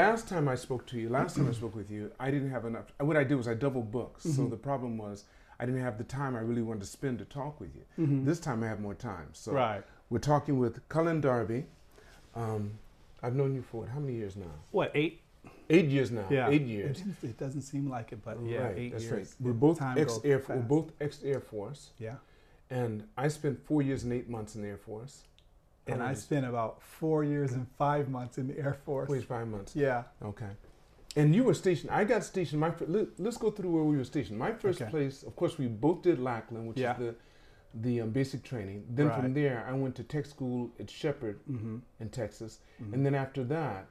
last time I spoke to you, last time I spoke with you, I didn't have enough. What I did was I double booked. So Mm-hmm. the problem was I didn't have the time I really wanted to spend to talk with you. Mhm. This time I have more time. So right. we're talking with Cullen Darby. Um, I've known you for what, how many years now? What eight? Eight years now. Yeah, Eight years. didn't- it doesn't seem like it, but yeah, right, eight that's years. right. We're both ex goes Air. We're both ex Air Force, Yeah, and I spent four years and eight months in the Air Force. And I spent about four years and five months in the Air Force. four years, five months. Yeah. Okay. And you were stationed. I got stationed. My let, us go through where we were stationed. My first Okay. place, of course, we both did Lackland, which Yeah. is the the um, basic training. Then Right. from there, I went to tech school at Sheppard Mm-hmm. in Texas, Mhm. and then after that,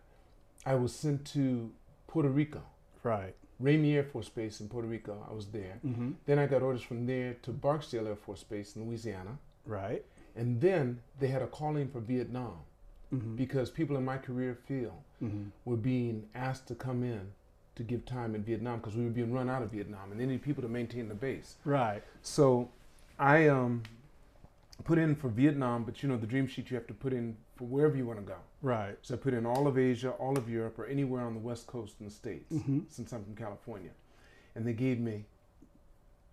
I was sent to Puerto Rico, Right. Ramey Air Force Base in Puerto Rico. I was there. Mm-hmm. Then I got orders from there to Barksdale Air Force Base in Louisiana, Right. And then they had a calling for Vietnam Mm-hmm. because people in my career field mm-hmm. were being asked to come in to give time in Vietnam because we were being run out of Vietnam and they needed people to maintain the base. Right. So I um, put in for Vietnam, but you know, the dream sheet you have to put in for wherever you want to go. Right. So I put in all of Asia, all of Europe, or anywhere on the West Coast in the States, Mhm. since I'm from California. And they gave me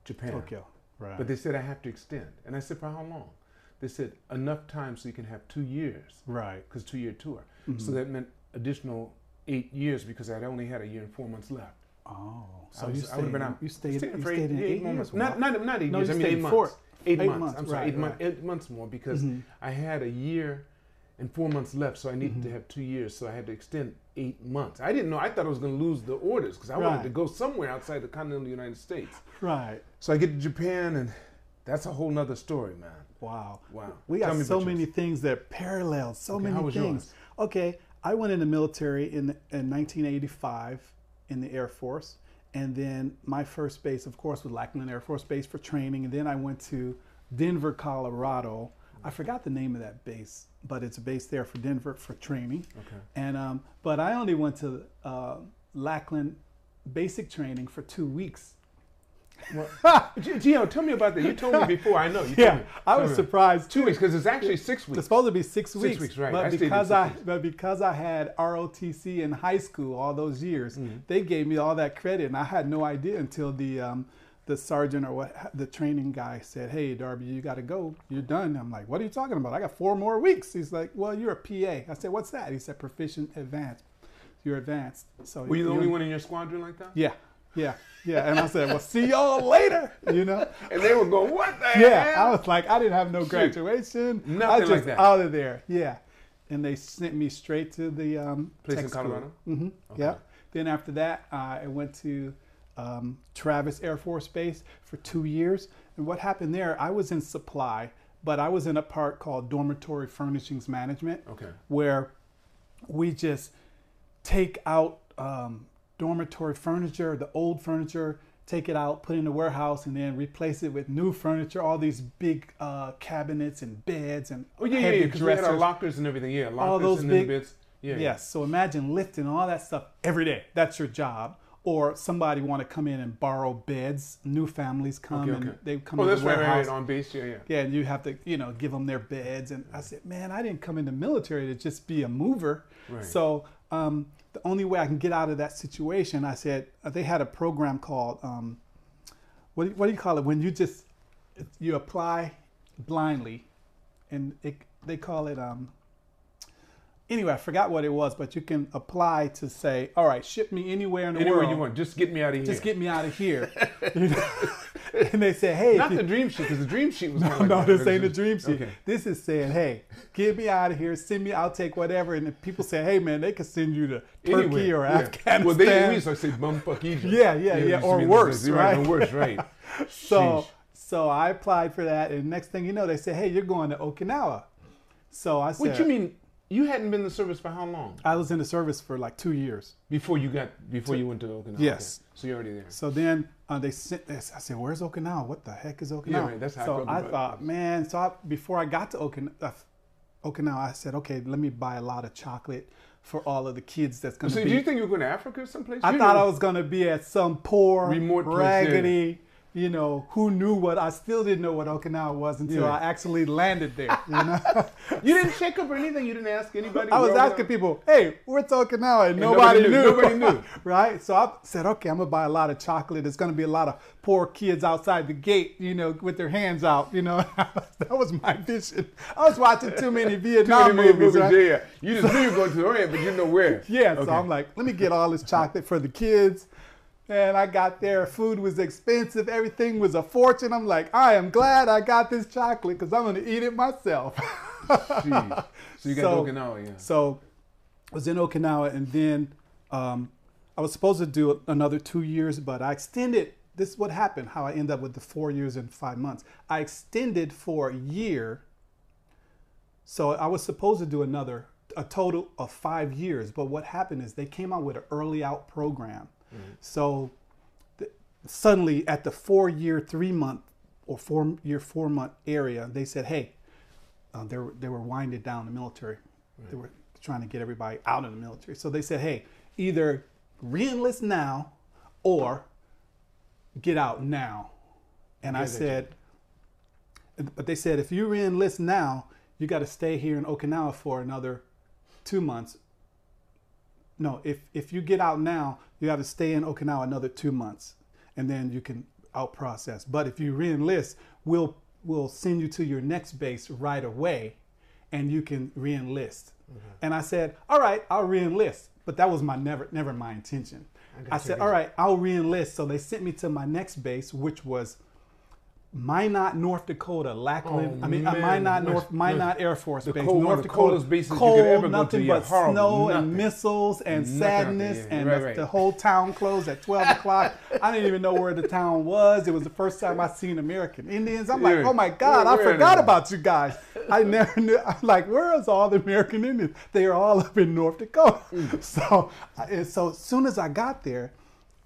Japan. Tokyo. Right. But they said I have to extend. And I said, for how long? They said, enough time so you can have two years, right. because two year tour. Mhm. So that meant additional eight years because I'd only had a year and four months left. Oh, I so was- you I stayed. would've been out. You stayed. Stayed you for stayed in eight, more years. Not, not, not eight No, years. you I mean stayed eight months. four- Eight, eight months. months, I'm sorry, right, eight, months, right. eight months more because Mhm. I had a year and four months left, so I needed to Mhm. have two years. So I had to extend eight months. I didn't know. I thought I was going to lose the orders because I wanted to go somewhere outside the continental United States. Right. So I get to Japan, and that's a whole nother story, man. Wow. Wow. We got so many yours. things that parallel. So Okay, many things. yours? Okay, I went in the military in in 1985 in the Air Force, and then my first base, of course, was Lackland Air Force Base for training, and then I went to Denver, Colorado. I forgot the name of that base, but it's a base there for Denver for training. Okay. And um, but I only went to uh, Lackland basic training for two weeks. Well, tell me about that. You told me before. I know. You told Yeah, me. I was surprised. Two weeks because it's actually six weeks. It's supposed to be six weeks. Six weeks. weeks, right. But I because I weeks. but because I had ROTC in high school all those years, Mm-hmm. they gave me all that credit, and I had no idea until the um, the sergeant or what the training guy said, "Hey, Darby, you got to go. You're done." I'm like, "What are you talking about? I got four more weeks." He's like, "Well, you're a PA." I said, "What's that?" He said, "Proficient Advanced. You're advanced." So Were you the only one in your squadron like that? Yeah, yeah, yeah. And I said, "Well, see y'all later." You know. And they were going, "What the Yeah, hell?" Yeah, I was like, I didn't have no Shoot. graduation. I Nothing like just that. out of there. Yeah, and they sent me straight to the um, Place in. Colorado? Mm-hmm. Okay. Yeah. Then after that, uh, I went to um, Travis Air Force Base for two years. And what happened there? I was in supply, but I was in a part called Dormitory Furnishings Management Okay. where we just take out um, dormitory furniture, the old furniture, take it out, put it in the warehouse, and then replace it with new furniture. All these big uh, cabinets and beds and Oh yeah, yeah, heavy yeah. Because we had our lockers and everything. Yeah, lockers All those and big- bits. Yeah. yeah. Yes. So imagine lifting all that stuff every day. That's your job. Or somebody want to come in and borrow beds. New families come Okay, and they come Oh, in the warehouse. right, on base. Yeah, yeah. Yeah, and you have to, you know, give them their beds. And I said, man, I didn't come in the military to just be a mover. Right. So um, the only way I can get out of that situation, I said, uh, they had a program called, um, what, do what do you call it? When you just, you apply blindly, and it, they call it, um, anyway, I forgot what it was, but you can apply to say, all right, ship me anywhere in the Anywhere world. Anywhere you want, just get me out of here. Just get me out of here. You know? and they say, hey, Not you- the dream sheet, because the dream sheet was no, like no, that. this ain't it's- dream sheet. Okay. This is saying, hey, get me out of here. Send me. I'll take whatever. And people say, hey, man, they could send you to Turkey Anyway, or yeah. Afghanistan. Well, they used to say bumfuck Egypt. Yeah, yeah, it yeah, or worse, right? Or worse, right. so, Sheesh. so I applied for that, and next thing you know, they say, hey, you're going to Okinawa. So I said, What you mean? You hadn't been in the service for how long? I was in the service for like two years. Before you got, before you went to Okinawa? Yes. Okay. So you're already there. So then uh, they sent this. I said, "Where's Okinawa? What the heck is Okinawa?" Yeah, right, that's how I so I, it. thought, man. So I, before I got to Okinawa, uh, Okinawa, I said, "Okay, let me buy a lot of chocolate for all of the kids that's going to So be." do you think you were going to Africa or someplace? I You thought know- I was going to be at some poor, Remote place, raggedy, you know, who knew what I still didn't know what Okinawa was until Yeah. I actually landed there. You know, You didn't shake up or anything. You didn't ask anybody. I was asking people, "Hey, where's Okinawa?" And, nobody nobody, knew. Nobody knew. right? So I said, "Okay, I'm gonna buy a lot of chocolate. There's gonna be a lot of poor kids outside the gate, you know, with their hands out. You know, that was my vision. I was watching too many Vietnam Too many movies, right? Yeah, you just knew you were going to the Orient, but you didn't know where. Yeah, so I'm like, let me get all this chocolate for the kids. And I got there, food was expensive, everything was a fortune. I'm like, I am glad I got this chocolate because I'm gonna eat it myself. Jeez. So you got So- to Okinawa, yeah. so I was in Okinawa, and then um, I was supposed to do another two years, but I extended. This is what happened. How I end up with the four years and five months. I extended for a year. So I was supposed to do another, a total of five years. But what happened is they came out with an early out program. So th- suddenly at the four year, three month, or four year, four month area, they said, hey, uh, they, were, they were winding down the military. They were trying to get everybody out of the military. So they said, hey, either re-enlist now or get out now. And I Yeah, they said, but they said, if you re-enlist now, you got to stay here in Okinawa for another two months. No, if, if you get out now, you have to stay in Okinawa another two months and then you can out process. But if you re-enlist, we'll we'll send you to your next base right away, and you can re-enlist. Mm-hmm. And I said, all right, I'll re-enlist. But that was my never never my intention. I, said, all right, I'll re-enlist. So they sent me to my next base, which was Minot, North Dakota, Lackland. Oh, I mean, uh, man. Minot, North Minot Air Force the Base, cold- North Dakota. bases cold, ever go to. nothing but horrible, snow nothing. and missiles and Nothing sadness, yeah. and Right, the, right. the whole town closed at 12 o'clock. I didn't even know where the town was. It was the first time I seen American Indians. I'm like, oh my God, Where- I where are forgot about you guys. I never knew. I'm like, where is all the American Indians? They are all up in North Dakota. Mm. So, so as soon as I got there,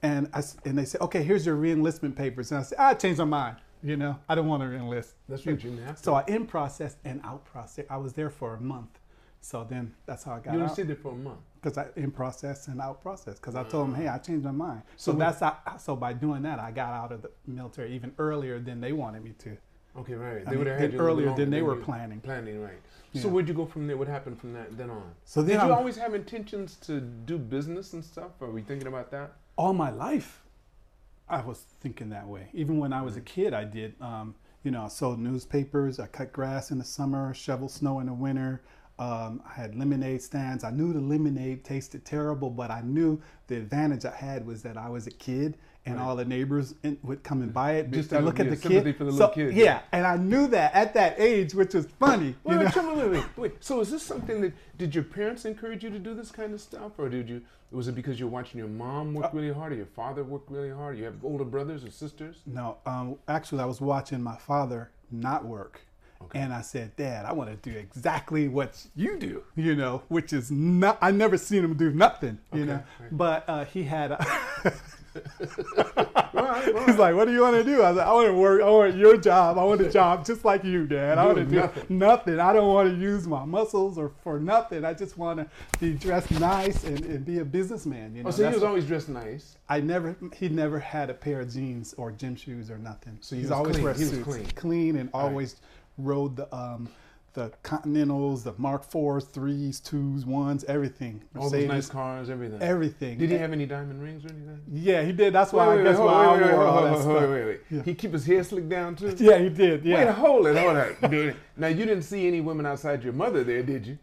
and I and they said, okay, here's your reenlistment papers, and I said, I changed my mind. You know, I don't want to enlist. That's right, you didn't have to. So I in process and out process. I was there for a month. So then that's how I got out. You only out stayed there for a month. because I in process and out process because I told them, hey, I mm. changed my mind. So, So that's how, so by doing that, I got out of the military even earlier than they wanted me to. Okay, right. I They would have had you earlier than they were planning. Planning, right. Yeah. So where'd you go from there? What happened from that then on? So then Did you I'm- always have intentions to do business and stuff? Or were you thinking about that? all my life, I was thinking that way. Even when I was a kid, I did. Um, you know, I sold newspapers. I cut grass in the summer, shovel snow in the winter. Um, I had lemonade stands. I knew the lemonade tasted terrible, but I knew the advantage I had was that I was a kid, and Right. all the neighbors in, would come and buy it. Just to look at the kid. for the So, kid, Yeah, and I knew that at that age, which was funny. Wait, wait, wait, wait, wait. So is this something that did your parents encourage you to do this kind of stuff, or did you? Was it because you're watching your mom Uh, work really hard, or your father work really hard? You have older brothers or sisters? No, um, actually, I was watching my father not work. Okay. And I said, Dad, I want to do exactly what you do, you know, which is not, I never seen him do nothing, you Okay, know. right. But uh, he had, a Right, all he's like, what do you want to do? I was like, I want to work, I want your job. I want a job just like you, Dad. I want to do nothing. nothing. I don't want to use my muscles or for nothing. I just want to be dressed nice and, and be a businessman, you know. oh, so he was always dressed nice. I never, he never had a pair of jeans or gym shoes or nothing. So he he's always clean. wear He was suits, clean. clean, and All right. always rode the um, the Continentals, the Mark Fours, threes, twos, ones, everything. All those nice cars, everything. everything. Did he have any diamond rings or anything? Yeah, he did. That's why Wait, I wait, guess wait, why wait, I wait, wore all wait, that stuff. wait, wait. Yeah. He keep his hair slicked down too. Yeah, he did. Yeah. Wait, hold it, hold it, dude. Now you didn't see any women outside your mother there, did you?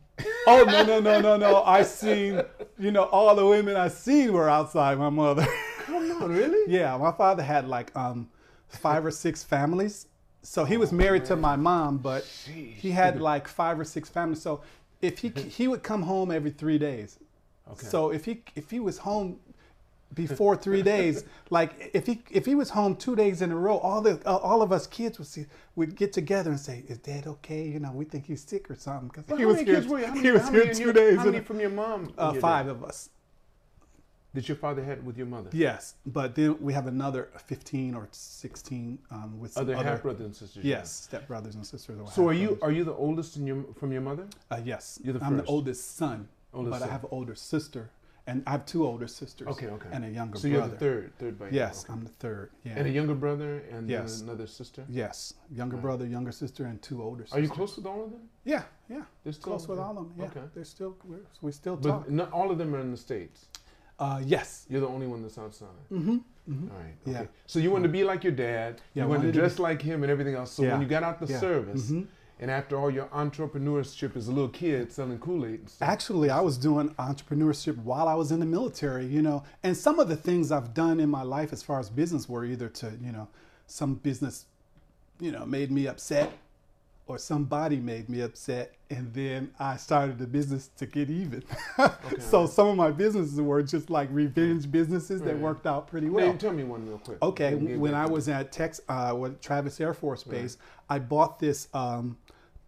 oh no, no, no, no, no! I seen, you know, all the women I seen were outside my mother. Come on, really? Yeah, my father had like um, five or six families. So he was married to my mom, but he had like five or six families. So if he he would come home every three days. Okay. So if he if he was home before three days, like if he if he was home two days in a row, all the uh, all of us kids would see would get together and say, "Is Dad okay? You know, we think he's sick or something." Because he was here. kids were you? How he many, was here two days. How many from your mom? uh, five dad? of us. That your father had with your mother? Yes, but then we have another 15 or 16 um, with Other other, half brothers and sisters. yes, step brothers and sisters. So are you are you the oldest in your from your mother? Uh, yes, You're the I'm first. the oldest son, Oldest but son. I have an older sister, and I have two older sisters. Okay, okay. And a younger So you're the third, third by Yes, okay. I'm the third. Yeah. And a younger brother and Yes. another sister. yes, younger Right. brother, younger sister, and two older sisters. Are you close with all of them? Yeah, yeah. They're still Close with all of them. Yeah, Okay. they're still we're, we still But talk. not all of them are in the states. Uh, yes. You're the only one that's outside. Mm-hmm. mm-hmm. All right. Yeah. So you wanted to be like your dad. Yeah, you wanted wanted to to dress like him and everything else. So Yeah. when you got out the Yeah. service, hmm and after all your entrepreneurship as a little kid selling Kool-Aid. And Actually, I was doing entrepreneurship while I was in the military, you know, and some of the things I've done in my life as far as business were either to, you know, some business, you know, made me upset or somebody made me upset and then I started a business to get even. so some of my businesses were just like revenge businesses that worked out pretty Well, well. tell me one real quick. Okay, Give me a when I was at Tex, uh, with Travis Air Force Base, I bought this um,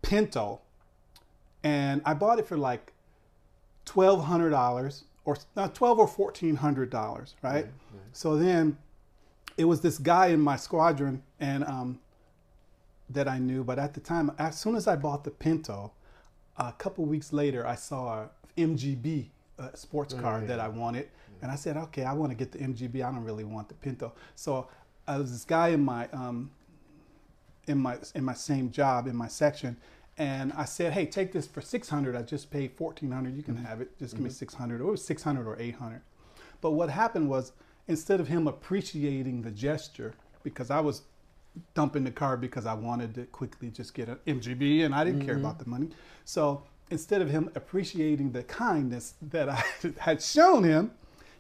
Pinto, and I bought it for like twelve hundred dollars, or uh, twelve or fourteen hundred dollars, right? Right, right. So then, it was this guy in my squadron, and um, that I knew. But at the time, as soon as I bought the Pinto, a couple weeks later, I saw a MGB uh, sports Right, car right, that I wanted, and I said, okay, I want to get the MGB. I don't really want the Pinto. So there was this guy in my um, in my in my same job in my section, and I said, hey, take this for six hundred. I just paid fourteen hundred. You can have it. Just give me six hundred. Or six hundred or eight hundred. But what happened was, instead of him appreciating the gesture, because I was dumping the car because I wanted to quickly just get an MGB and I didn't care about the money. So instead of him appreciating the kindness that I had shown him,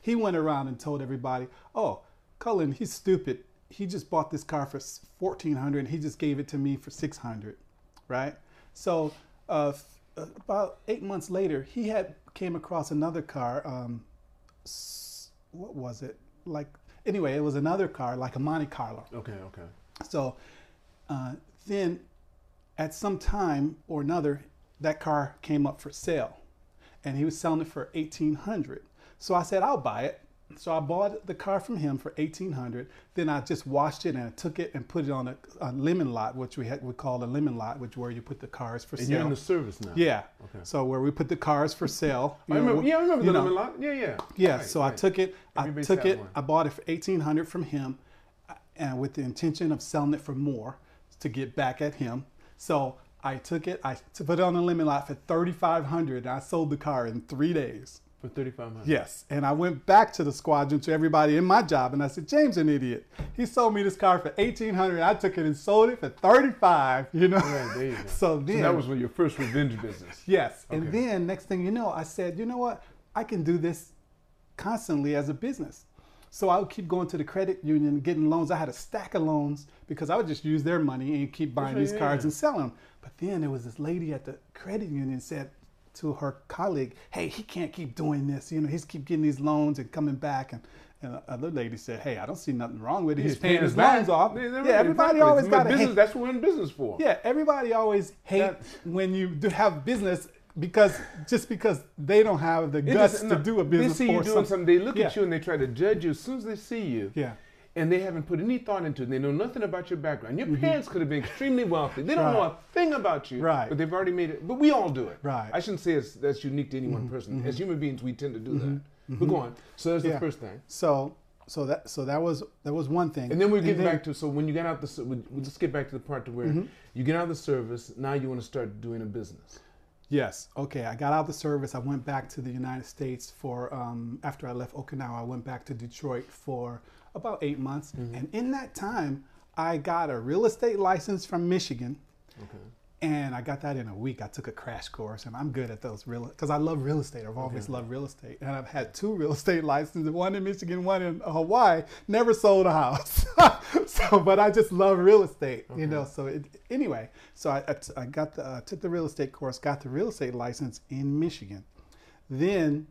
he went around and told everybody, "Oh, Cullen, he's stupid. He just bought this car for fourteen hundred, and he just gave it to me for six hundred, right?" So uh, f- uh, about eight months later, he had came across another car. Um, s- what was it? Like anyway, it was another car, like a Monte Carlo. Okay, okay. So uh, then at some time or another, that car came up for sale and he was selling it for 1800 So I said, I'll buy it. So I bought the car from him for 1800 Then I just washed it and I took it and put it on a, a lemon lot, which we had we call a lemon lot, which where you put the cars for And sale. you're in the service now. yeah. Okay. So where we put the cars for sale. I know, remember, yeah, I remember the know, lemon lot. Yeah, yeah. yeah, Right, so I took it. Everybody's I took it. one. I bought it for eighteen hundred from him, and with the intention of selling it for more to get back at him. So I took it. I put it on the lemon lot for thirty five hundred. and I sold the car in three days. for thirty five hundred. Yes, and I went back to the squadron to everybody in my job, and I said, "James, an idiot. He sold me this car for eighteen hundred. I took it and sold it for thirty five. You know." Right, you. So So then that was when your first revenge business. Yes. And then next thing you know, I said, you know what? I can do this constantly as a business. So I would keep going to the credit union, getting loans. I had a stack of loans because I would just use their money and keep buying these cards and selling them. But then there was this lady at the credit union said to her colleague, "Hey, he can't keep doing this. You know, he's keep getting these loans and coming back." And, and other lady said, "Hey, I don't see nothing wrong with it. He's, paying his back. loans off." Yeah, Yeah, everybody always got business. That's what we're in business for. yeah, everybody always hate That- when you do have business because just because they don't have the It guts doesn't- to no, do a business They see you doing some- something. They look at you and they try to judge you as soon as they see you. Yeah, And they haven't put any thought into it. They know nothing about your background. Your parents could have been extremely wealthy. They don't Mm-hmm. Right. know a thing about you. Right. But they've already made it. But we all do it. Right. Mm-hmm. I shouldn't say it's, that's unique to any one person. As human beings, we tend to do that. But go on. So that's Yeah. the first thing. so so that so that was that was one thing. And then we get then- back to so when you get out the we'll just get back to the part to where you get out of the service. Now you want to start doing a business. Yes. Okay. I got out of the service. I went back to the United States for um, after I left Okinawa. I went back to Detroit for about eight months, Mm-hmm. and in that time, I got a real estate license from Michigan. Okay. And I got that in a week. I took a crash course, and I'm good at those real because I love real estate. I've always loved real estate, and I've had two real estate licenses: one in Michigan, one in Hawaii. Never sold a house, so but I just love real estate, you know. So it, anyway, so I, I got the uh, took the real estate course, got the real estate license in Michigan, then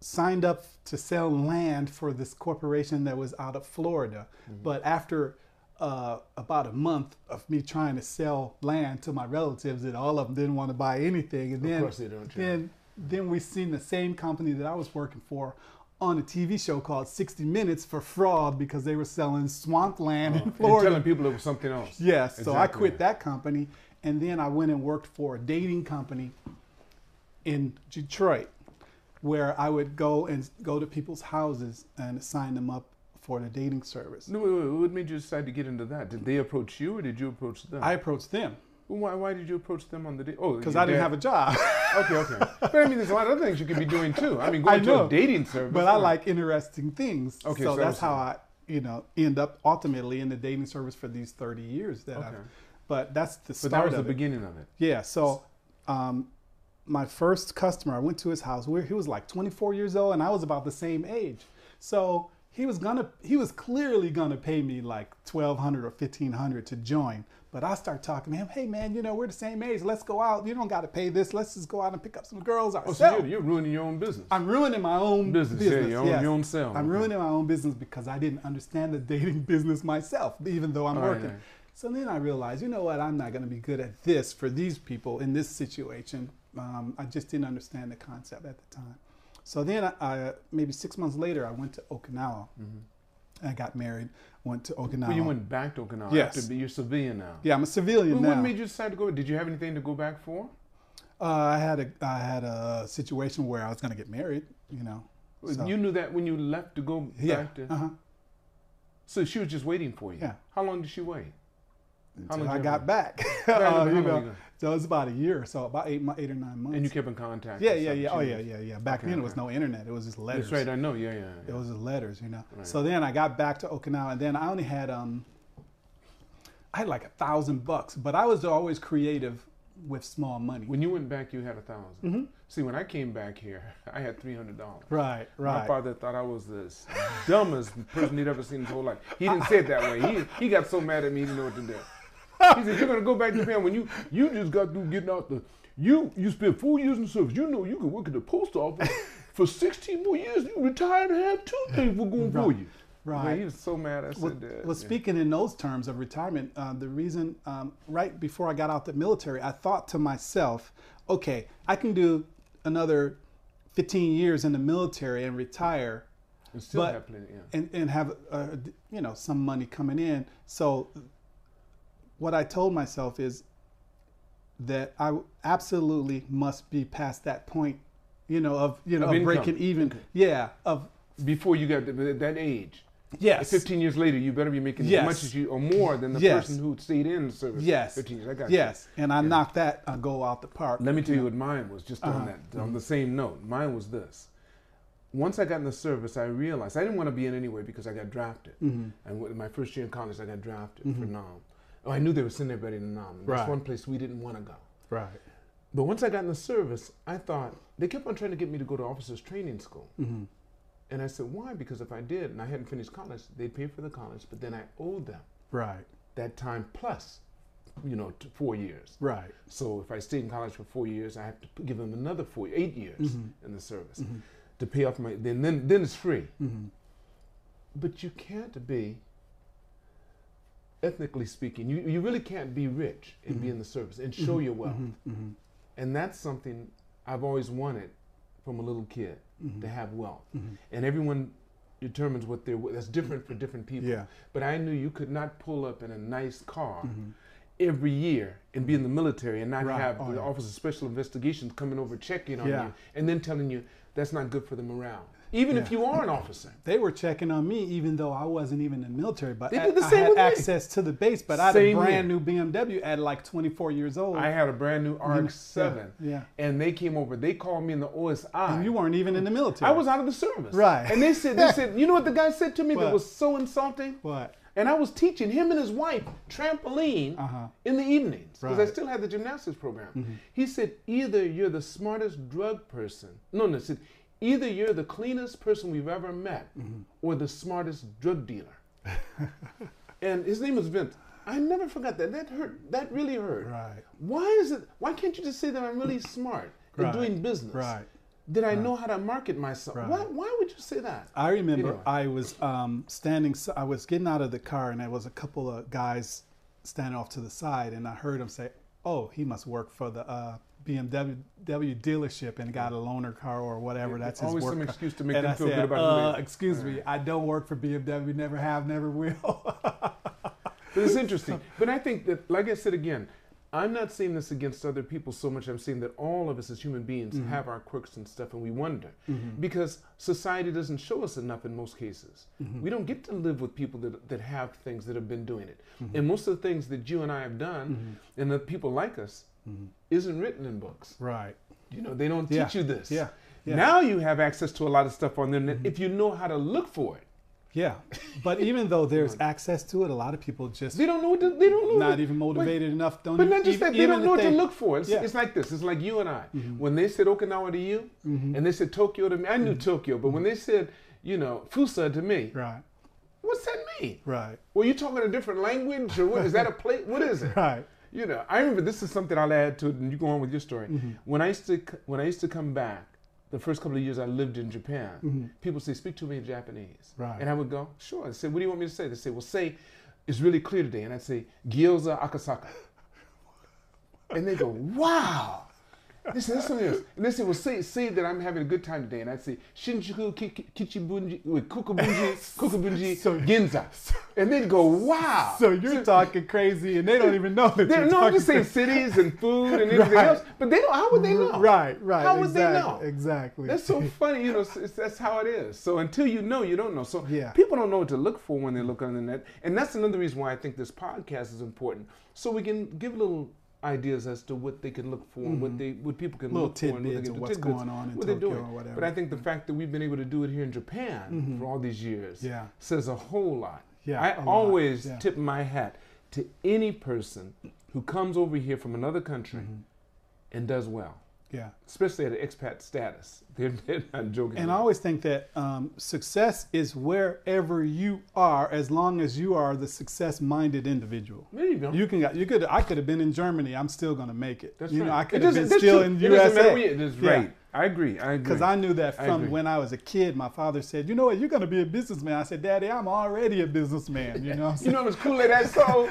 signed up to sell land for this corporation that was out of Florida. Mm-hmm. But after uh, about a month of me trying to sell land to my relatives, and all of them didn't want to buy anything, and Of then course they don't, then then we seen the same company that I was working for on a TV show called 60 Minutes for fraud because they were selling swamp land in Oh, And Florida. telling people it was something else. Yes, so I quit that company and then I went and worked for a dating company in Detroit. where I would go and go to people's houses and sign them up for the dating service. No, wait, wait, what made you decide to get into that? Did they approach you or did you approach them? I approached them why, why did you approach them on the date? Oh, because I didn't dad- have a job. Okay, okay. But I mean, there's a lot of other things you could be doing too. I mean, going I to a dating service. but I like interesting things. Okay, so so that's how. I, you know, end up ultimately in the dating service for these 30 years that Okay. I've. But that's the But start that was the it. beginning of it. Yeah. So, um, my first customer, I went to his house. Where he was like 24 years old, and I was about the same age. So he was gonna, he was clearly gonna pay me like 1,200 or 1,500 to join. But I start talking to him. Hey man, you know we're the same age. Let's go out. You don't got to pay this. Let's just go out and pick up some girls Oh, ourselves. so you're, you're ruining your own business. I'm ruining my own Business, business. yeah, your own- yes. your own self, I'm ruining my own business because I didn't understand the dating business myself, even though I'm All working. right. So then I realized, you know what? I'm not to be good at this for these people in this situation. Um, I just didn't understand the concept at the time. So then, I, I, maybe six months later, I went to Okinawa. I got married. Went to Okinawa. Well, Mm-hmm. you went back to Okinawa Yes. after you're civilian now. yeah, I'm a civilian Well, now. what made you decide to go? Did you have anything to go back for? uh, I had a I had a situation where I was going to get married. You know. So- You knew that when you left to go yeah. back to. Uh-huh. So she was just waiting for you. Yeah. How long did she wait? Until I got back. Uh, you know, so it was about a year or so, about eight, eight or nine months. And you kept in contact. yeah, yeah, yeah. Oh, yeah, yeah, yeah. Back Okay, then, it was no internet. It was just letters. That's right. I know. Yeah, yeah. It was just letters, you know. Right. So then I got back to Okinawa, and then I only had um, I had like a thousand bucks, but I was always creative with small money. When you went back, you had a 1000 Mhm. See, when I came back here, I had three hundred dollars. Right, right. My father thought I was the dumbest person he'd ever seen in his whole life. He didn't say it that way. He, he got so mad at me, he didn't know what to do. He said, "You're gonna go back to Japan when you you just got through getting out the you you spent four years in the service. You know you could work at the post office for 16 more years. You retired and have two things for going for you." Right. Man, he was so mad. I Well, said that. well, yeah. speaking in those terms of retirement, uh, the reason um, right before I got out the military, I thought to myself, okay, I can do another 15 years in the military and retire And still but- have plenty. Yeah. and, and have uh, you know some money coming in. So what I told myself is that I absolutely must be past that point, you know, of you know Of of breaking even. Okay. Yeah, of Before you got to that age. yes, 15 years later, you better be making Yes. as much as you or more than the Yes. person who stayed in the service. Yes. 15 years. I got you. yes, and I Yeah. knocked that uh, goal out the park. Let me tell you what mine was, just on Uh-huh. that, on the same note. Mine was this. Once I got in the service, I realized I didn't want to be in anyway because I got drafted. Mm-hmm. And my first year in college, I got drafted for NAM. Oh, I knew they were sending everybody to NAM. And That's Right. one place we didn't want to go. Right. But once I got in the service, I thought they kept on trying to get me to go to officers training school. Mm-hmm. And I said, why? Because if I did and I hadn't finished college, they'd pay for the college, but then I owed them Right. that time plus, you know, four years. Right. So if I stayed in college for four years, I have to give them another four, eight years Mhm. in the service Mhm. to pay off my. Then then then it's free. Mm-hmm. But you can't be, ethnically speaking, you you really can't be rich and be Mhm. in the service and show your wealth. Mm-hmm. And that's something I've always wanted from a little kid Mm-hmm. to have wealth. Mhm. And everyone determines what they're. That's different for different people. Yeah. But I knew you could not pull up in a nice car every year and be in the military and not Right. have Oh, the yeah. Office of Special Investigations coming over checking on Yeah. you and then telling you that's not good for the morale. Even if you are an officer. They were checking on me even though I wasn't even in the military, but They I, did the I same had with me. access to the base. But I had Same a brand here. new BMW at like 24 years old. I had a brand new Mhm. RX-7 Yeah. and they came over. They called me in the OSI. And you weren't even in the military. I was out of the service. Right. And they said, they said, you know what the guy said to me that was so insulting? What? And I was teaching him and his wife trampoline Uh-huh. in the evenings because I still had the gymnastics program. Mhm. He said, either you're the smartest drug person. No, no, said, either you're the cleanest person we've ever met Mm-hmm. or the smartest drug dealer. and his name was Vince. I never forgot that. That hurt. That really hurt. Right. Why is it? Why can't you just say that I'm really smart in Right. doing business? Right. That I know how to market myself. Right. Why, why would you say that? I remember Anyway. I was um, standing, I was getting out of the car, and there was a couple of guys standing off to the side, and I heard them say, "Oh, he must work for the uh, BMW dealership and got a loaner car or whatever. That's his Always work some car." excuse to make and them I feel said, good about uh, who they are. Excuse me, I don't work for BMW, never have, never will. But it's interesting. but I think that, like I said again, I'm not saying this against other people so much. I'm saying that all of us as human beings Mm-hmm. have our quirks and stuff, and we wonder because society doesn't show us enough in most cases. Mm-hmm. We don't get to live with people that, that have things that have been doing it, Mm-hmm. and most of the things that you and I have done, and the people like us, Mm-hmm. isn't written in books. Right. You know, they don't Yeah. teach you this. Yeah. Yeah. Now you have access to a lot of stuff on the internet mm-hmm. if you know how to look for it. Yeah. But even though there's access to it, a lot of people just They don't know. What to, they don't know. not what- even motivated enough. Don't But even, not just that, they don't know what to look for. It's, Yeah. it's like this. It's like you and I. Mm-hmm. When they said Okinawa to you, and they said Tokyo to me, I knew Tokyo. But when they said, you know, Fussa to me, Right. what's that mean? Right. Well, you're talking a different language, or what? Is that a place? What is it? Right. You know, I remember this is something I'll add to it, and you go on with your story. Mm-hmm. When I used to when I used to come back, the first couple of years I lived in Japan, mm-hmm. people say, "Speak to me in Japanese," Right. and I would go, "Sure." They say, "What do you want me to say?" They say, "Well, say it's really clear today," and I'd say, "Gyoza Akasaka," and they go, "Wow." This, this one is. And they say, well, say, say that I'm having a good time today. And I'd say, Shinjuku ki- ki- Kichibunji, wait, Kokubunji, Kokubunji, So- Ginza. And they'd go, wow. So you're talking crazy, and they don't even know that you're no, I'm just saying cities and food and everything Right. else. But they don't. How would they know? Right. Right. How would they exactly, know? Exactly. That's so funny. You know, that's how it is. So until you know, you don't know. So Yeah. people don't know what to look for when they look on the net, and that's another reason why I think this podcast is important. So we can give a little ideas as to what they can look for, and what they what people can Mm-hmm. Little look for, and what they can do, what's tidbits, going on in what Tokyo they're doing. or whatever. But I think the fact that we've been able to do it here in Japan for all these years Yeah. says a whole lot. Yeah, I always yeah. tip my hat to any person who comes over here from another country Mm-hmm. and does well, Yeah. especially at an expat status. They're, they're not joking. And I always think that um, success is wherever you are, as long as you are the success-minded individual. there you go. You can, you could, I could have been in Germany. I'm still going to make it. That's you right. know, I It could have been still true. in It doesn't matter where USA. you- That's Yeah. right. I agree. I agree. Because I knew that from agree. when I was a kid. My father said, "You know what? You're going to be a businessman." I said, "Daddy, I'm already a businessman." You know, what I'm you know how much Kool-Aid I sold?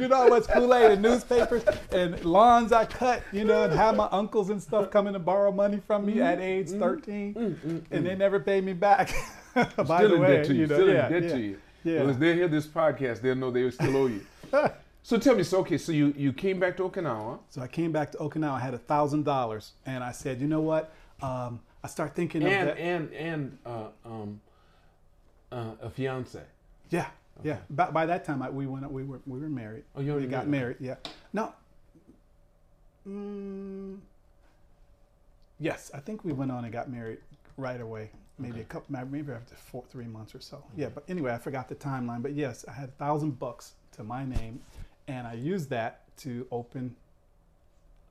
you know what's much Kool-Aid and newspapers and lawns I cut, you know, and have my uncles and stuff coming to borrow money from me at mm-hmm. age mm-hmm. 13, mm-hmm. and they never paid me back. By Still the in way, debt to you. you know, Still yeah, in debt yeah, to you. yeah. If they hear this podcast, they'll know they still owe you. so tell me, so okay, so you, you came back to Okinawa. So I came back to Okinawa. I had a thousand dollars, and I said, you know what? Um, I start thinking of and that. and and uh, um, uh, a fiance. Yeah, yeah. By, by that time, I, we went. We were we were married. Oh, you already we got married, married. Yeah. No. Mm, yes, I think we went on and got married right away. Maybe a couple, maybe after four, three months or so. Yeah, but anyway, I forgot the timeline. But yes, I had a thousand bucks to my name, and I used that to open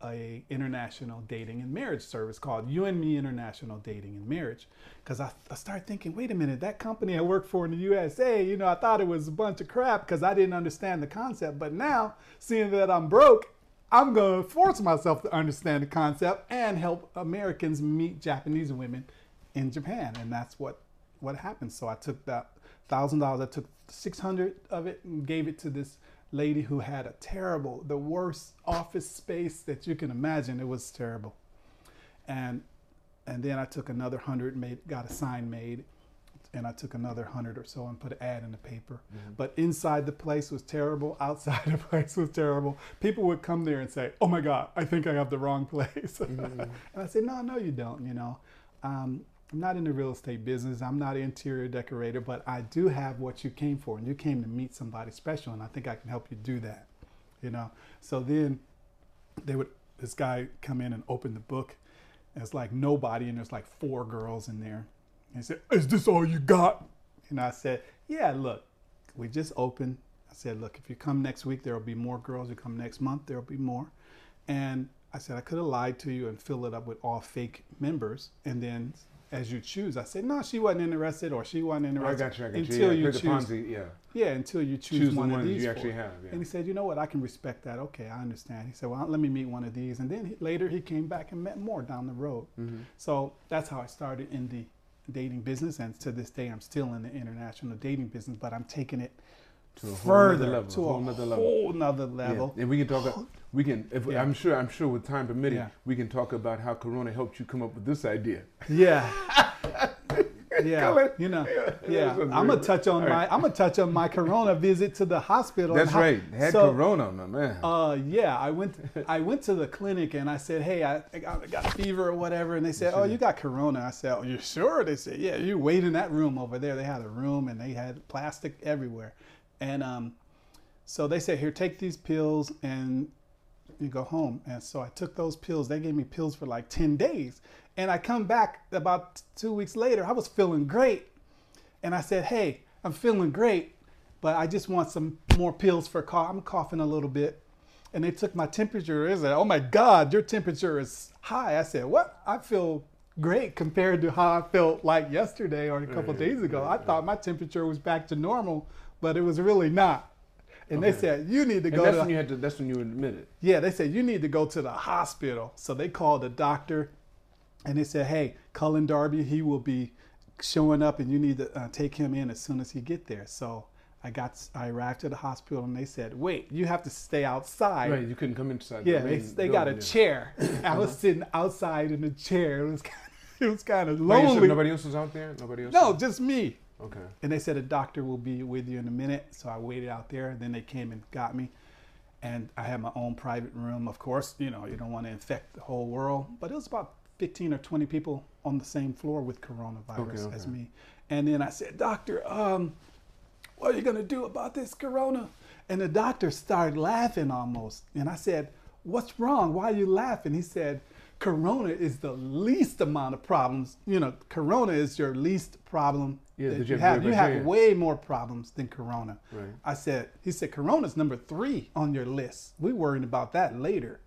a international dating and marriage service called You and Me International Dating and Marriage. Because I, I started thinking, wait a minute, that company I worked for in the USA, you know, I thought it was a bunch of crap because I didn't understand the concept. But now, seeing that I'm broke, I'm going to force myself to understand the concept and help Americans meet Japanese women in Japan. And that's what, what happened. So I took that thousand dollars, I took 600 of it and gave it to this lady who had a terrible, the worst office space that you can imagine. It was terrible. And and then I took another hundred, made got a sign made, and I took another hundred or so and put an ad in the paper. But inside the place was terrible. Outside the place was terrible. People would come there and say, "Oh my God, I think I have the wrong place." and I said, "No, no, you don't. You know, um, I'm not in the real estate business. I'm not an interior decorator, but I do have what you came for, and you came to meet somebody special, and I think I can help you do that." You know. So then they would this guy come in and open the book. And it's like nobody, and there's like four girls in there. And he said, "Is this all you got?" And I said, "Yeah, look, we just opened." I said, "Look, if you come next week, there will be more girls. You come next month, there will be more." And I said, "I could have lied to you and fill it up with all fake members, and then." As you choose, I said no. She wasn't interested, or she wasn't I interested got you. I got you. until yeah, you choose. Ponzi. Yeah. Yeah, until you choose, Choose the one of these you actually have, yeah. And he said, you know what, I can respect that. Okay, I understand. He said, well, let me meet one of these. And then he, later he came back and met more down the road. Mm-hmm. So that's how I started in the dating business. And to this day, I'm still in the international dating business, but I'm taking it To further level, to a whole nother level. whole nother Yeah, level. And we can talk. About, we can. If, Yeah. I'm sure. I'm sure. With time permitting, Yeah. we can talk about how Corona helped you come up with this idea. Yeah. yeah, you know, Yeah, yeah. I'm gonna touch on my. I'm gonna touch on my Corona visit to the hospital. That's how- right. Had so, Corona, my man. Uh, yeah, I went. I went to the clinic and I said, "Hey, I, I got a fever or whatever." And they said, "Oh, you got corona." I said, "Oh, you sure?" They said, "Yeah, you wait in that room over there." They had a room and they had plastic everywhere, and um, so they said, "Here, take these pills and you go home." And so I took those pills. They gave me pills for like ten days, and I come back about two weeks later. I was feeling great, and I said, "Hey, I'm feeling great." But I just want some more pills for cough. I'm coughing a little bit and they took my temperature. They said, "Oh my God, your temperature is high." I said, "What? I feel great compared to how I felt like yesterday or a couple days ago. I thought my temperature was back to normal, but it was really not." And they said, "You need to and go that's to." when you had to. That's when you admitted. yeah, they said you need to go to the hospital. So they called the doctor, and they said, "Hey, Cullen Darby, he will be showing up, and you need to uh, take him in as soon as he get there." So. I got I arrived to the hospital and they said, "Wait, you have to stay outside." Right. You couldn't come inside. Yeah, the they, they got a chair. I was sitting outside in a chair. It was kind of, it was kind of Wait, you said lonely. nobody else was out there. Nobody else. no, just me. Okay. And they said a doctor will be with you in a minute. So I waited out there. And then they came and got me. And I had my own private room. Of course, you know, you don't want to infect the whole world. But it was about 15 or 20 people on the same floor with coronavirus Okay, as me. And then I said, Doctor, um, what are you going to do about this corona? And the doctor started laughing almost. And I said, What's wrong? Why are you laughing? He said, Corona is the least amount of problems. You know, Corona is your least problem Yeah, that you have. You have way more problems than Corona. Right. I said, he said, Corona's number three on your list. We worrying about that later.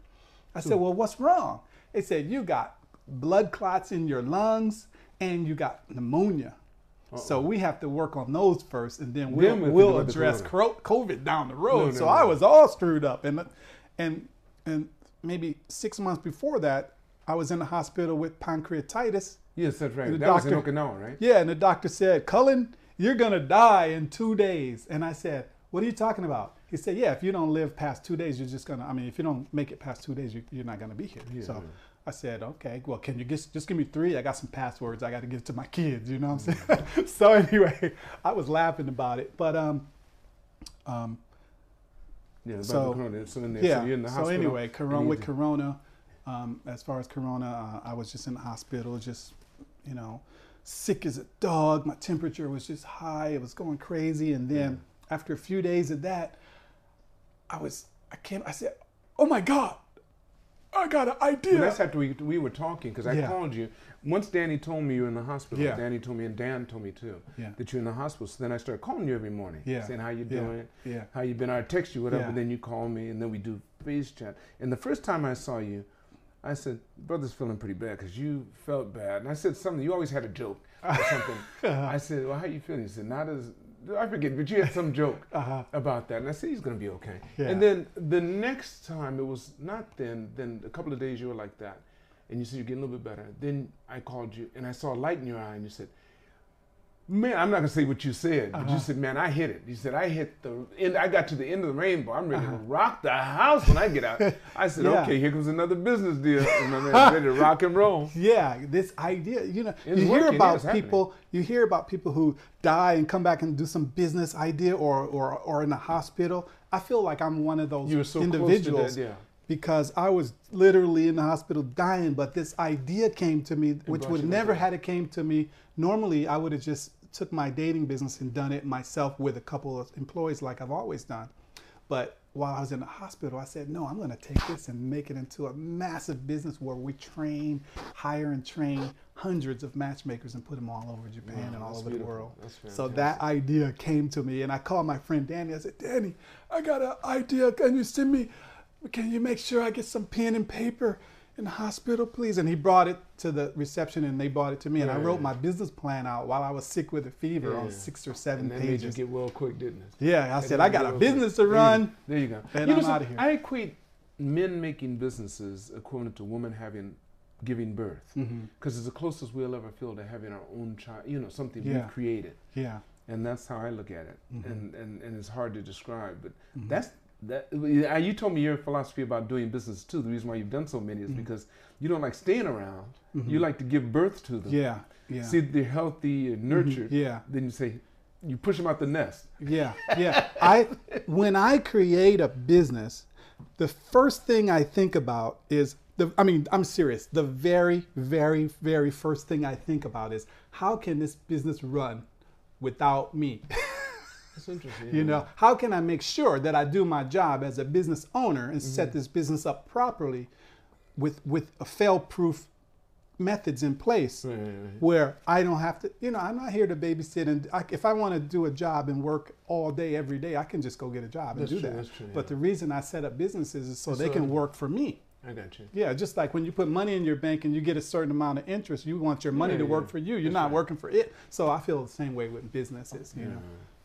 I said, well, what's wrong? They said, you got blood clots in your lungs and you got pneumonia. So we have to work on those first, and then we'll, Then we have to we'll address COVID down the road. No, no, so no. I was all screwed up, and and and maybe six months before that, I was in the hospital with pancreatitis. Yes, that's right. The that was in Okinawa, right? Yeah, and the doctor said, Cullen, you're gonna die in two days. And I said, What are you talking about? He said, Yeah, if you don't live past two days, you're just gonna. I mean, if you don't make it past two days, you, you're not gonna be here. Yeah, so yeah. I said, Okay, well, can you just just give me three? I got some passwords. I got to give to my kids. You know what I'm saying? so anyway, I was laughing about it, but um, um, Yeah, So- corona. So, yeah. so you're in the so hospital. anyway, corona with corona. Um, as far as corona, uh, I was just in the hospital, just you know, sick as a dog. My temperature was just high. It was going crazy, and then after a few days of that, I was I came. I said, "Oh my God, I got an idea." Well, that's after we, we were talking because I Yeah. called you. Once Danny told me you were in the hospital, Yeah. Danny told me and Dan told me too Yeah. that you're in the hospital. So then I started calling you every morning, Yeah. saying how you Yeah. doing, Yeah. how you been. I text you whatever, Yeah. then you call me, and then we do face chat. And the first time I saw you, I said, "Brother's feeling pretty bad because you felt bad." And I said something. You always had a joke or something. I said, "Well, how you feeling?" He said, "Not as." I forget, but you had some joke Uh-huh. about that, and I said he's gonna be okay. Yeah. And then the next time, it was not then. Then a couple of days you were like that, and you said you're getting a little bit better. Then I called you, and I saw a light in your eye, and you said, "Man, I'm not gonna say what you said, but Uh-huh. you said, man, I hit it." You said, "I hit the end. I got to the end of the rainbow. I'm ready Uh-huh. to rock the house when I get out." I said, Yeah. "Okay, here comes another business deal, and man's ready to rock and roll." Yeah, this idea, you know, It's you hear about people, you hear about people who die and come back and do some business idea or or or in the hospital. I feel like I'm one of those You were so close to that, individuals yeah. because I was literally in the hospital dying, but this idea came to me, which would never had it came to me. Normally, I would have just took my dating business and done it myself with a couple of employees, like I've always done. But while I was in the hospital, I said, no, I'm going to take this and make it into a massive business where we train, hire, and train hundreds of matchmakers and put them all over Japan Wow, and all over beautiful. the world. So that idea came to me, and I called my friend Danny. I said, Danny, I got an idea. Can you send me? Can you make sure I get some pen and paper in the hospital, please? And he brought it to the reception, and they brought it to me. And I wrote my business plan out while I was sick with a fever Yeah, on six or seven And that made you pages. get well quick, didn't it? Yeah, I That said I got a business quick. to There you run. There you go. And you I'm know, so outta here. I equate men making businesses equivalent to women having giving birth because it's the closest we'll ever feel to having our own child. You know, something Yeah. we've created, Yeah, and that's how I look at it. Mhm. And, and and it's hard to describe, but Mhm. that's That you told me your philosophy about doing business too. The reason why you've done so many is mm-hmm. because you don't like staying around. Mm-hmm. You like to give birth to them. Yeah, yeah, See they're healthy and mm-hmm. nurtured. yeah. Then you say you push them out the nest. yeah, yeah. I when I create a business, the first thing I think about is the. I mean, I'm serious. The very, very, very first thing I think about is how can this business run without me? That's interesting. You know, how can I make sure that I do my job as a business owner and set Mm-hmm. this business up properly with with a fail-proof methods in place Right, right, right. where I don't have to, you know, I'm not here to babysit and I, if I want to do a job and work all day every day, I can just go get a job and do true, that. that's true, But the reason I set up businesses is so they So- can work for me. I got you. Yeah, just like when you put money in your bank and you get a certain amount of interest, you want your money Yeah, to work for you. You're That's not working for it. So I feel the same way with businesses, you know.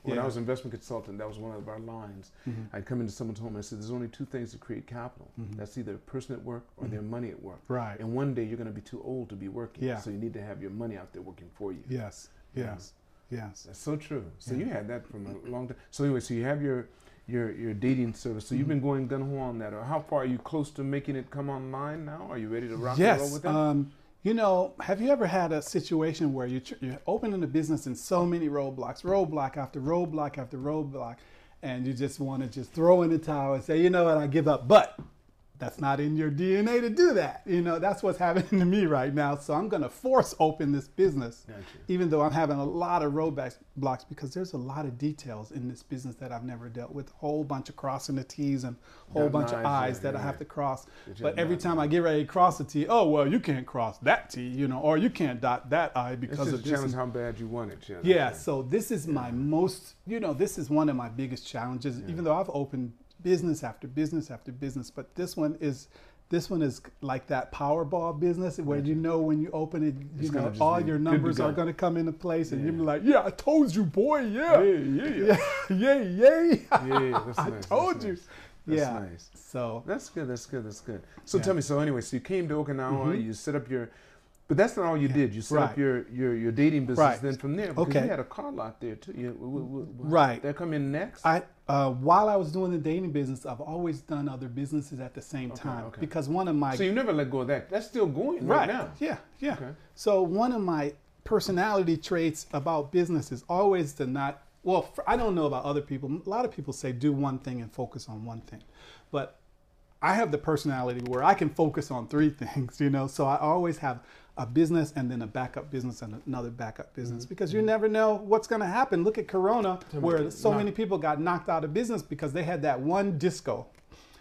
When I was an investment consultant, that was one of our lines. Mm-hmm. I'd come into someone's home and I said, "There's only two things that create capital. That's either a person at work or their money at work. Mm-hmm. Right. And one day you're going to be too old to be working. Yeah. So you need to have your money out there working for you. Yes, yes, yes. That's so true. So you had that from a long time. So anyway, so you have your your your dating service. So you've Mm-hmm. been going gun ho on that. Or how far are you close to making it come online now? Are you ready to rock and roll with that? Um, you know, have you ever had a situation where you you're opening a business and so many roadblocks, roadblock after roadblock after roadblock, and you just want to just throw in the towel and say, you know what, I give up. But that's not in your DNA to do that. You know, that's what's happening to me right now. So I'm going to force open this business, Gotcha. even though I'm having a lot of roadblocks blocks because there's a lot of details in this business that I've never dealt with. A whole bunch of crossing the T's and a whole bunch of I's, yeah, that I have yeah. to cross. But every time I get ready to cross a T, oh well, you can't cross that T, you know, or you can't dot that I because of this. challenge how bad you want it. Yeah, so this is my most, you know, this is one of my biggest challenges. Even though I've opened business after business after business, but this one is, this one is like that Powerball business where you know when you open it, you It's know, all your numbers are going to come into place, and Yeah. you'll be like, "Yeah, I told you, boy, yeah, Yeah, yeah, yeah, yay, yay, Yeah, that's I nice. told that's you." nice. That's yeah. nice. So That's good. That's good. That's good. So Yeah. tell me. So anyway, so you came to Okinawa. Mhm. You set up your, but that's not all you did. You set up your, your your dating business. Right. Then from there, because Okay. you had a car lot there too. You, Right. That come in next. I, uh, while I was doing the dating business, I've always done other businesses at the same Okay, time okay. because one of my so you never let go of that. That's still going right, now. Yeah, yeah. Okay. So one of my personality traits about business is always to not. Well, I don't know about other people. A lot of people say do one thing and focus on one thing, but I have the personality where I can focus on three things. You know, so I always have a business and then a backup business and another backup business because you never know what's going to happen. Look at Corona, Mm-hmm. Where so many people got knocked out of business because they had that one disco.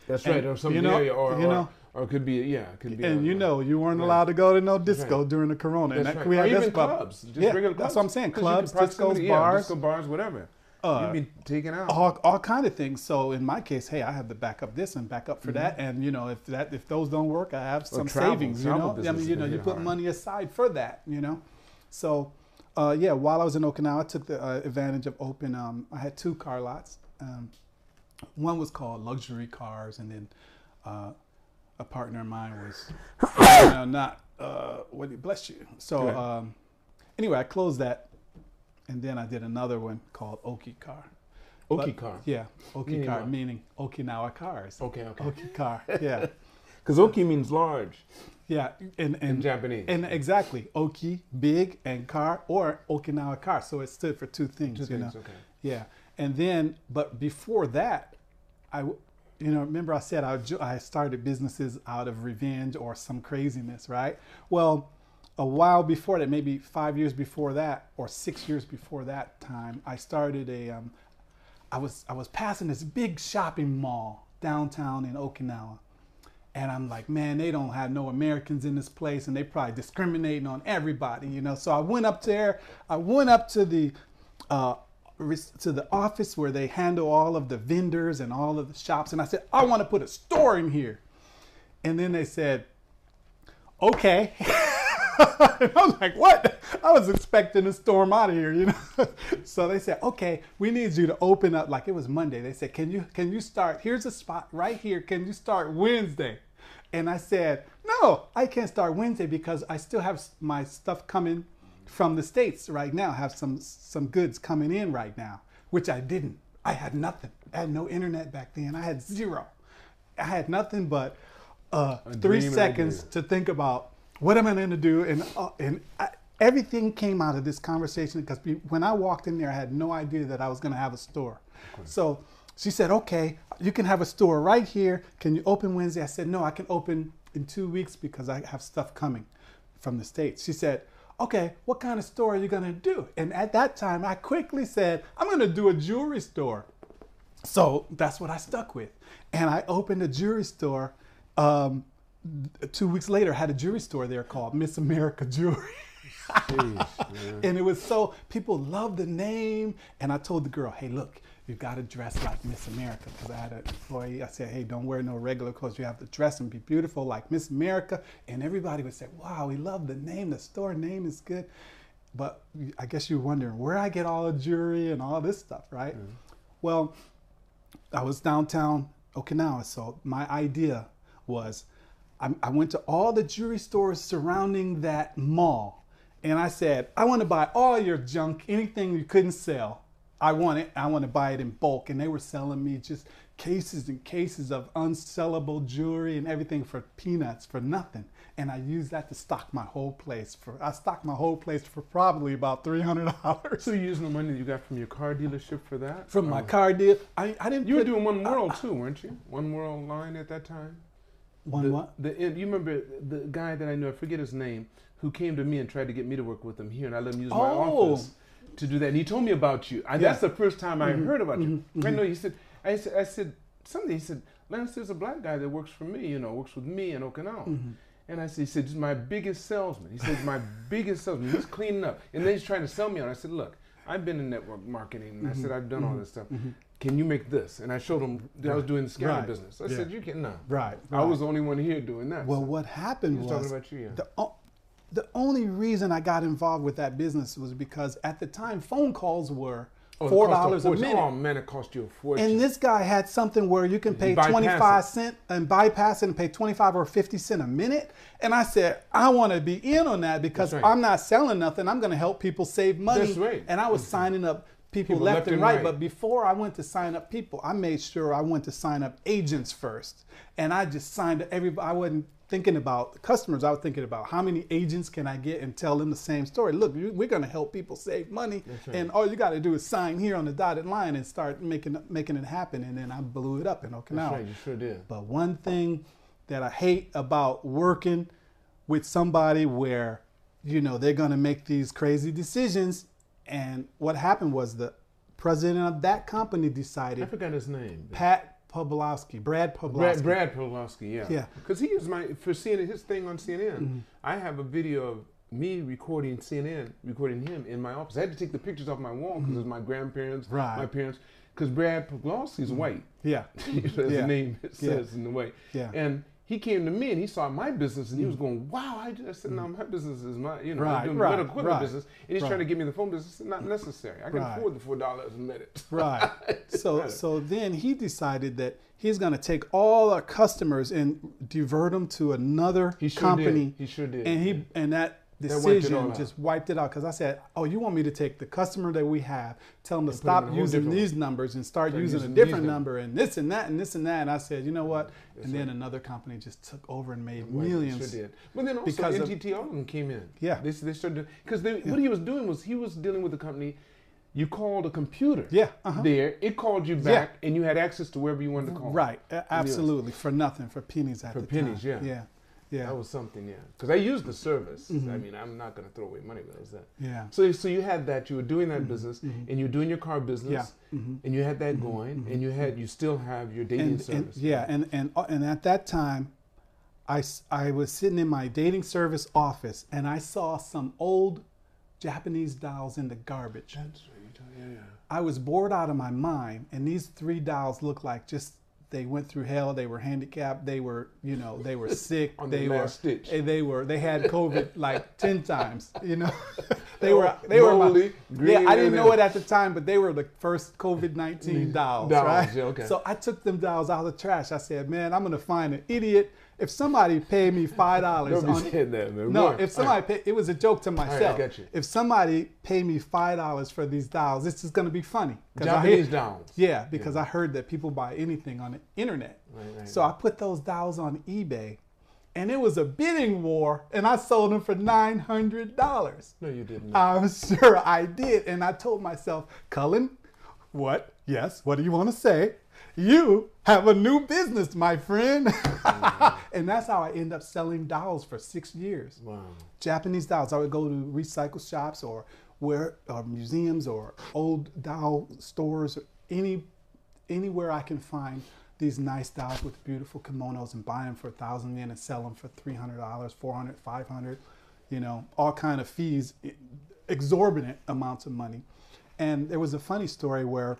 That's And, right. Or some you know, area, or, you or, know, or it could be yeah, it could be. and a- you know you weren't Right. allowed to go to no disco right. during the corona. and That's that- right. we or had even this clubs, just yeah, clubs. that's what I'm saying. Clubs, discos, yeah, bars, disco bars, whatever. Uh, You've been taken out. all, all kind of things. So in my case, hey, I have to back up this and back up for that, Mm-hmm. and you know if that if those don't work, I have some travel- savings. You know, I mean, you know, you put hard. money aside for that. You know, so uh, yeah, while I was in Okinawa, I took the uh, advantage of open. Um, I had two car lots. Um, one was called luxury cars, and then uh, a partner of mine was you know, not uh, what bless you. So um, anyway, I closed that, and then I did another one called Oki Car. Oki But- car. Yeah, Oki Meaning car, meaning Okinawa cars. Okay, okay. Oki car, yeah, Because Oki means large yeah, and in and Japanese. and exactly Oki, big, and car, or Okinawa car. So it stood for two things, Two you things, know. okay. Yeah, and then, but before that, I, you know, remember I said I, I started businesses out of revenge or some craziness, right? Well, a while before that, maybe five years before that, or six years before that time, I started a. Um, I was I was passing this big shopping mall downtown in Okinawa, and I'm like, man, they don't have no Americans in this place, and they probably discriminating on everybody, you know. So I went up there. I went up to the uh, to the office where they handle all of the vendors and all of the shops, and I said, I want to put a store in here. And then they said, okay. I was like, what? I was expecting a storm out of here, you know. so they said, okay, we need you to open up. Like it was Monday. They said, can you can you start? Here's a spot right here. Can you start Wednesday? And I said, no, I can't start Wednesday because I still have my stuff coming from the states right now. I have some some goods coming in right now, which I didn't I had nothing. I had no internet back then. I had zero. I had nothing but uh, three seconds idea. to think about what am I going to do, and uh, and I, everything came out of this conversation because when I walked in there, I had no idea that I was going to have a store. So she said, "Okay, you can have a store right here. Can you open Wednesday?" I said, "No, I can open in two weeks because I have stuff coming from the states." She said. Okay, what kind of store are you gonna do? And at that time, I quickly said, I'm gonna do a jewelry store. So that's what I stuck with. And I opened a jewelry store. Um, two weeks later, I had a jewelry store there called Miss America Jewelry. Jeez, and it was so, people loved the name. And I told the girl, hey, look, you gotta dress like Miss America. Because I had an employee, I said, hey, don't wear no regular clothes. You have to dress and be beautiful like Miss America. And everybody would say, wow, we love the name. The store name is good. But I guess you're wondering where I get all the jewelry and all this stuff, right? Well, I was downtown Okinawa, so my idea was I, I went to all the jewelry stores surrounding that mall, and I said, I want to buy all your junk, anything you couldn't sell. I want it. I want to buy it in bulk, and they were selling me just cases and cases of unsellable jewelry and everything for peanuts for nothing. And I used that to stock my whole place for. I stocked my whole place for probably about three hundred dollars So you using the money you got from your car dealership for that? from my Oh. car deal. I, I didn't. You were doing One World too, weren't you? One World line at that time. One the, what? The, you remember the guy that I knew? I forget his name. Who came to me and tried to get me to work with him here, and I let him use my Oh. office to do that. And he told me about you. I, Yeah. Mm-hmm. That's the first time I heard about you. I know he said. I said. I said something. He said, "Lance, there's a black guy that works for me. You know, works with me in Okinawa." Mm-hmm. And I said, he said, he's my biggest salesman. He said, my biggest salesman. He's cleaning up. And then he's trying to sell me on. I said, look, I've been in network marketing. And I Mm-hmm. said, I've done all this stuff. Can you make this? And I showed him that I was doing the scanner Right. business. I Yeah. said, you can, no. Right. I was the only one here doing that. Well, So what happened was was talking about you, yeah. the o- the only reason I got involved with that business was because at the time phone calls were Oh, four dollars a minute. Oh, man, it cost you a fortune. And this guy had something where you can pay 25 it. cent and bypass it and pay 25 or 50 cent a minute. And I said, I want to be in on that because right. I'm not selling nothing. I'm going to help people save money. That's right. And I was mm-hmm. signing up people, People left, left and and right. right. But before I went to sign up people, I made sure I went to sign up agents first. And I just signed everybody. I wasn't thinking about the customers. I was thinking about how many agents can I get and tell them the same story. Look, we're going to help people save money. right. And all you got to do is sign here on the dotted line and start making making it happen. And then I blew it up in Okinawa. Right, you sure did. But one thing that I hate about working with somebody where, you know, they're going to make these crazy decisions. And what happened was the president of that company decided. I forgot his name. Pat Poblowski, Brad Poblowski. Brad, Brad yeah. Yeah. Because he is my, for CNN, his thing on CNN, Mm-hmm. I have a video of me recording CNN, recording him in my office. I had to take the pictures off my wall because it was my grandparents, Mm-hmm. Right. my parents. Because Brad Pawlowski's white. Yeah. The name it Yeah. says in the way. Yeah. And he came to me and he saw my business and he was going, "Wow!" I just said, "No, my business is my, you know, Mm. Right, I'm doing right, equipment right, business." And he's right. trying to give me the phone business. "Not necessary. I can Right. afford the four dollars a minute." Right. So so then he decided that he's going to take all our customers and divert them to another He sure company. did. He sure did. And he and that That wiped it decision just wiped it out because I said, "Oh, you want me to take the customer that we have, tell them to stop a using these numbers and start using, using a different number and this and that and this and that." And I said, "You know what?" and then another company just took over and made Right, millions. Sure did. But then also because NTT, them came in. Yeah. They, they started because what he was doing was he was dealing with the company. You called a computer. Yeah, uh-huh. There, it called you back, and you had access to wherever you wanted to call. Right, a- absolutely, for nothing, for pennies at For the pennies, time. yeah. yeah, yeah, That was something, yeah. Because I used the service. I mm-hmm. mean, I'm not going to throw away money, but it was that. yeah. So, so you had that. You were doing that mm-hmm. business, mm-hmm. and you were doing your car business, Yeah. Mhm. and you had that going, and you had you still have your dating and, and service. yeah, and and uh, and at that time, I I was sitting in my dating service office and I saw some old Japanese dolls in the garbage. That's right. Yeah, yeah. I was bored out of my mind, and these three dolls looked like just they went through hell. They were handicapped. They were, you know, they were sick. The they last were, stitch. they were, they had COVID like ten times. You know, they were they were my, yeah. I didn't know it at the time, but they were the first COVID nineteen mm, dolls, Dolls, right? yeah, okay. So I took them dolls out of the trash. I said, man, I'm gonna find an idiot. If somebody paid me five dollars on that, man. no, if somebody pay, it was a joke to myself. got you. If somebody paid me five dollars for these dolls, this is gonna be funny. I Japanese hear- dolls. Yeah, because I heard that people buy anything on the internet. Right, right, so I put those dolls on eBay, and it was a bidding war, and I sold them for nine hundred dollars. No, you did not. I'm sure I did, and I told myself, Cullen, what? Yes. What do you want to say? You have a new business, my friend. and that's how I end up selling dolls for six years. wow. Japanese dolls. I would go to recycle shops or where or museums or old doll stores or any anywhere I can find these nice dolls with beautiful kimonos and buy them for a thousand yen and sell them for three hundred dollars, four hundred, five hundred, you know, all kind of fees, exorbitant amounts of money. And there was a funny story where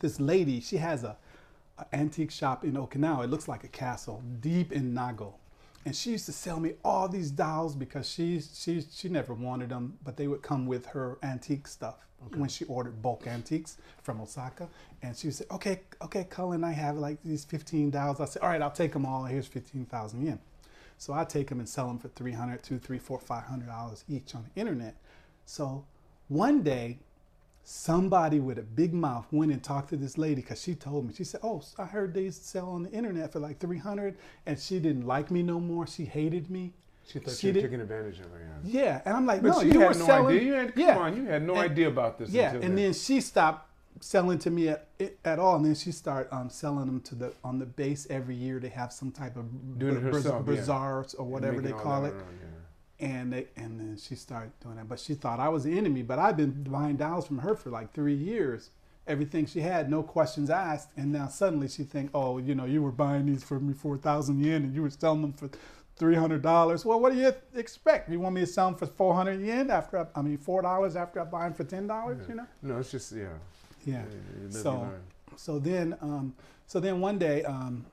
this lady, she has a, a antique shop in Okinawa. It looks like a castle deep in Nago. And she used to sell me all these dolls because she she she never wanted them, but they would come with her antique stuff when she ordered bulk antiques from Osaka. And she would say, "Okay, okay, Cullen, I have like these 15 dolls." I said, "All right, I'll take them all. Here's 15,000 yen." So I take them and sell them for 300, 2, 3, 4, 500 dollars each on the internet. So one day somebody with a big mouth went and talked to this lady because she told me she said oh i heard these sell on the internet for like 300 and she didn't like me no more she hated me She thought She you were taking advantage of her. Yeah. yeah and i'm like But no you had were no selling idea. You had, come yeah on, you had no And- idea about this. yeah until and then she stopped selling to me at, at all and then she started um, selling them to the on the base every year they have some type of Doing herself, yeah. bazaars or whatever they call it around, yeah. And they and then she started doing that. But she thought I was the enemy. But I've been buying dolls from her for like three years. Everything she had, no questions asked. And now suddenly she think, oh, you know, you were buying these for me for a thousand yen, and you were selling them for three hundred dollars. Well, what do you expect? You want me to sell them for four hundred yen after I, I mean four dollars after I buy them for ten dollars? You know? No, it's just yeah. Yeah. You So so then um, so then one day um,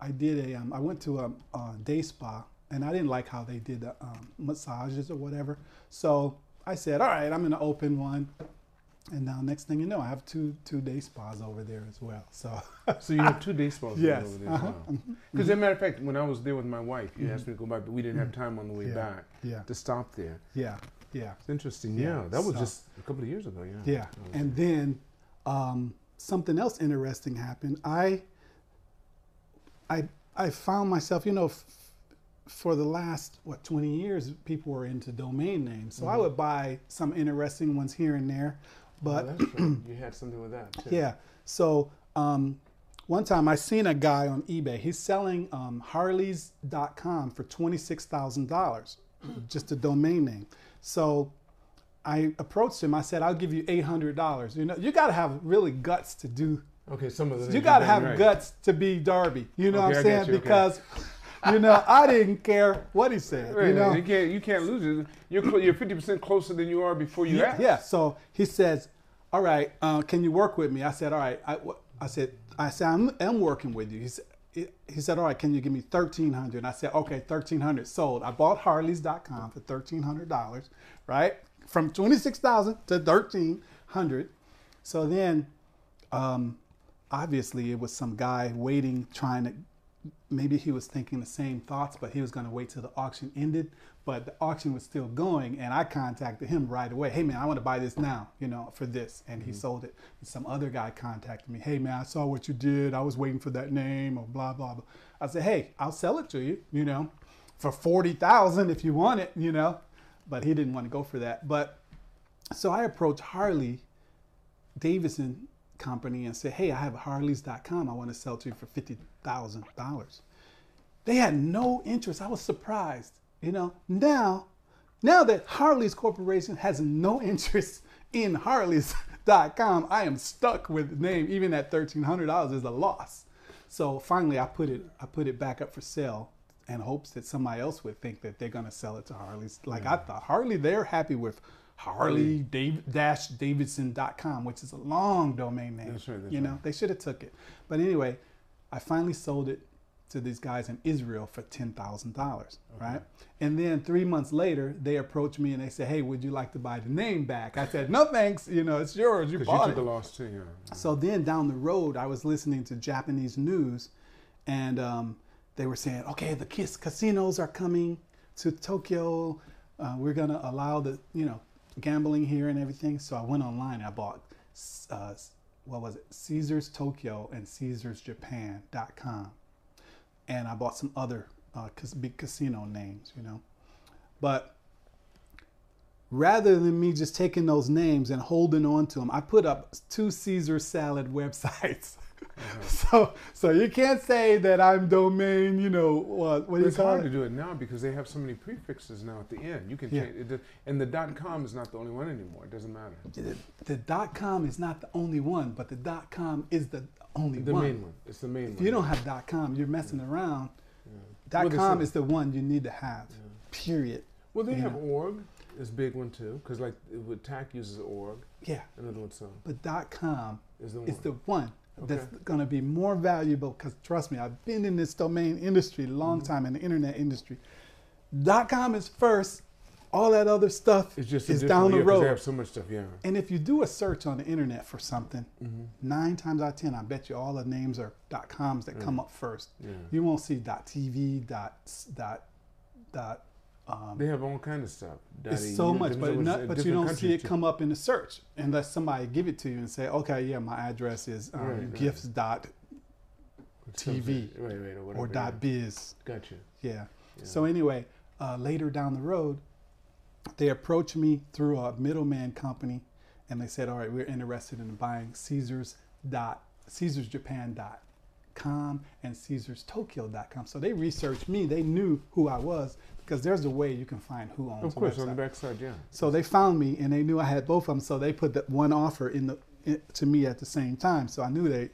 I did a um, I went to a, a day spa and I didn't like how they did the um, massages or whatever. So I said, all right, I'm gonna open one. And now next thing you know, I have two two day spas over there as well. So So you have two day spas Yes, over there uh-huh, as well. Because, as a matter of fact, when I was there with my wife, you asked me to go back, but we didn't have time on the way Mm-hmm. Yeah, back yeah, to stop there. yeah, yeah. It's interesting. Yeah, Yeah, that was so- just a couple of years ago. Yeah. Yeah, and then um, something else interesting happened. I, I, I found myself, you know, for the last what twenty years, people were into domain names, so I would buy some interesting ones here and there. But Oh, that's right. you had something with that. Too. yeah, so um, one time I seen a guy on eBay. He's selling um, Harleys.com for twenty six thousand dollars, just a domain name. So I approached him. I said, "I'll give you eight hundred dollars." You know, you got to have really guts to do. Okay, some of the You got to you've right. guts to be Darby. You know Okay, what I'm saying? you, okay. You know, I didn't care what he said. Right, you know, you can't you can't lose it. You're you're fifty percent closer than you are before you yeah, ask. yeah. So he says, "All right, uh, can you work with me?" I said, "All right." I, I said, "I said I'm, I'm working with you." He said, "He said, all right, can you give me thirteen hundred? And I said, "Okay, thirteen hundred sold." I bought Harleys.com for thirteen hundred dollars, right? From twenty six thousand to thirteen hundred. So then, um, obviously, it was some guy waiting, trying to maybe he was thinking the same thoughts, but he was going to wait till the auction ended. But the auction was still going, and I contacted him right away. Hey man, I want to buy this now, you know, for this, and he mm-hmm. sold it. And some other guy contacted me. Hey man, I saw what you did. I was waiting for that name, or blah blah blah. I said, hey, I'll sell it to you, you know, for forty thousand if you want it, you know. But he didn't want to go for that. But so I approached Harley Davidson company and say, Hey, I have Harleys.com. I want to sell to you for $50,000. They had no interest. I was surprised. You know, now, now that Harley's Corporation has no interest in Harleys.com, I am stuck with the name. Even at $1,300 is a loss. So finally, I put it, I put it back up for sale in hopes that somebody else would think that they're going to sell it to Harley's. Like I thought, Harley, they're happy with Harley dash Davidson.com, which is a long domain name. That's right, that's you know, they should have took it. But anyway, I finally sold it to these guys in Israel for ten thousand dollars, right? And then three months later, they approached me and they said, "Hey, would you like to buy the name back?" I said, "No, thanks. You know, it's yours. You you bought took it." a loss too, yeah. So then down the road, I was listening to Japanese news, and um, they were saying, "Okay, the kiss casinos are coming to Tokyo. Uh, we're gonna allow the you know gambling here and everything." So I went online and I bought uh, what was it, Caesars Tokyo and Caesars Japan.com, and I bought some other uh, big casino names, you know, but rather than me just taking those names and holding on to them, I put up two Caesar salad websites. so, so you can't say that I'm domain, you know, what, what do you It's call hard to do it now because they have so many prefixes now at the end. You can Yeah. change it, and the dot com is not the only one anymore. It doesn't matter. The, the dot com is not the only one, but the dot com is the only The one. The main one. It's the main If one. If you don't have dot com, you're messing around. Yeah. Dot Well, com is the one you need to have. Period. Well, they you have know. org. It's a big one too, because like with TAC uses org. Yeah, Another one so but dot com is the one. is the one that's going to be more valuable because trust me i've been in this domain industry a long Mm-hmm. time in the internet industry dot com is first all that other stuff it's just is down the yeah, 'cause They road have so much stuff. Yeah. and if you do a search on the internet for something Mm-hmm. nine times out of ten i bet you all the names are dot coms that come up first Yeah. you won't see dot tv dot dot dot um, They have all kind of stuff. it's so much, but not, but you don't see it too. come up in the search unless somebody give it to you and say, okay, yeah, my address is um, Right, right. gifts dot TV Right, right, or or dot biz. Gotcha. Yeah. Yeah. So anyway, uh, later down the road, they approached me through a middleman company, and they said, all right, we're interested in buying Caesars dot CaesarsJapan.com and CaesarsTokyo.com. So they researched me. They knew who I was because there's a way you can find who owns. Of course, on the backside, yeah. So they found me and they knew I had both of them. So they put that one offer in the in, to me at the same time. So I knew they.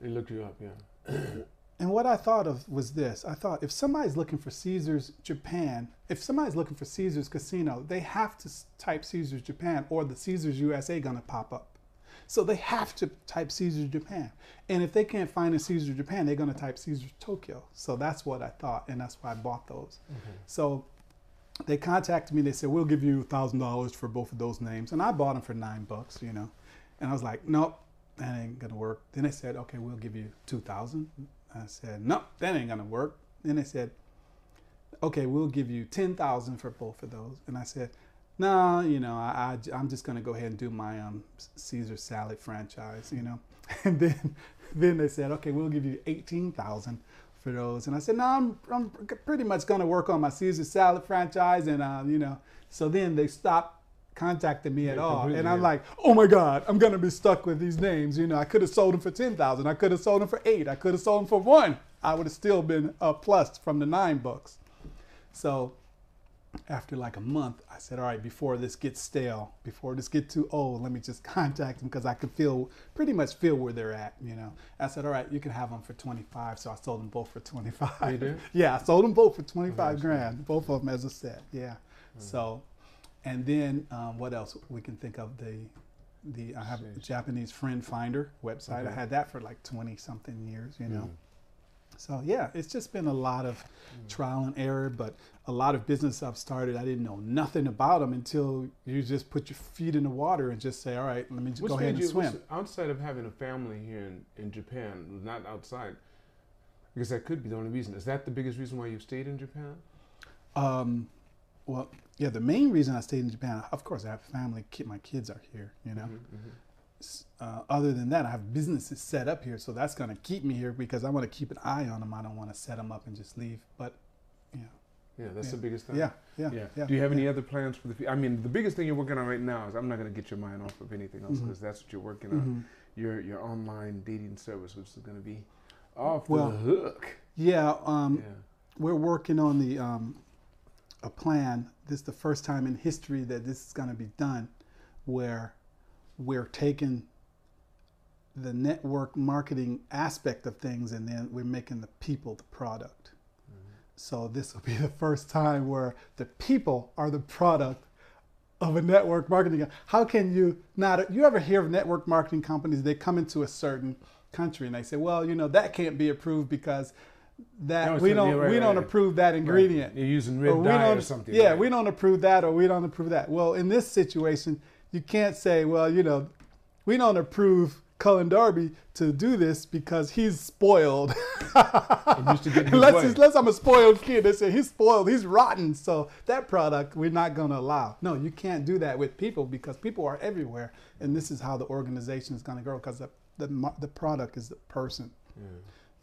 They looked you up, yeah. And what I thought of was this: I thought if somebody's looking for Caesars Japan, if somebody's looking for Caesars Casino, they have to type Caesars Japan or the Caesars USA gonna pop up. So they have to type Caesar Japan. And if they can't find a Caesar Japan, they're gonna type Caesar Tokyo. So that's what I thought, and that's why I bought those. Mm-hmm. So they contacted me. They said, "We'll give you thousand dollars for both of those names," and I bought them for nine bucks. You know, and I was like, "Nope, that ain't gonna work." Then they said, "Okay, we'll give you two thousand. I said, "Nope, that ain't gonna work." Then they said, "Okay, we'll give you ten thousand for both of those." And I said, "No, you know, I, I am just gonna go ahead and do my um Caesar salad franchise." You know, and then then they said, "Okay, we'll give you eighteen thousand for those. And I said, no, I'm, I'm pretty much going to work on my Caesar salad franchise. And, uh, you know, so then they stopped contacting me at all. And I'm yeah. like, oh my God, I'm going to be stuck with these names. You know, I could have sold them for 10,000. I could have sold them for eight. I could have sold them for one. I would have still been a plus from the nine bucks. So after like a month, I said, all right, before this gets stale, before this gets too old, let me just contact them because I could feel pretty much feel where they're at, you know. I said, all right, you can have them for 25. So I sold them both for 25. Oh, you did? yeah, I sold them both for 25 nice. grand, both of them as a set. Yeah. So, and then um, what else we can think of? The, the I have a Japanese friend finder website. I had that for like 20 something years, you know. Mm. So yeah, it's just been a lot of trial and error, but a lot of business I've started, I didn't know nothing about them until you just put your feet in the water and just say, all right, let me just go ahead and you- swim. outside of having a family here in, in Japan, not outside, because that could be the only reason. Is that the biggest reason why you stayed in Japan? Um, well, yeah, the main reason I stayed in Japan, of course, I have family, my kids are here, you know. Mhm, mhm. S- Uh, other than that, I have businesses set up here, so that's going to keep me here because I want to keep an eye on them. I don't want to set them up and just leave. But Yeah, yeah, that's Yeah. the biggest thing. yeah, yeah, Yeah. yeah. Do you have any other plans for the future? I mean, the biggest thing you're working on right now is I'm not going to get your mind off of anything else because that's what you're working on. Mhm. Your your online dating service, which is going to be off Well, the hook. Yeah, um, yeah. we're working on the um, a plan. This is the first time in history that this is going to be done, where we're taking the network marketing aspect of things and then we're making the people the product. Mm-hmm. So this will be the first time where the people are the product of a network marketing. How can you not? You ever hear of network marketing companies? They come into a certain country and they say, well, you know, that can't be approved because that No, we don't right, we right, don't right. approve that ingredient. You're using red dye or something. Yeah, we don't approve that or we don't approve that. Well, in this situation, you can't say, well, you know, we don't approve Cullen Darby to do this because he's spoiled. And used to get his unless, unless I'm a spoiled kid, they say he's spoiled, he's rotten. So that product we're not going to allow. No, you can't do that with people because people are everywhere, and this is how the organization is going to grow because the, the the product is the person.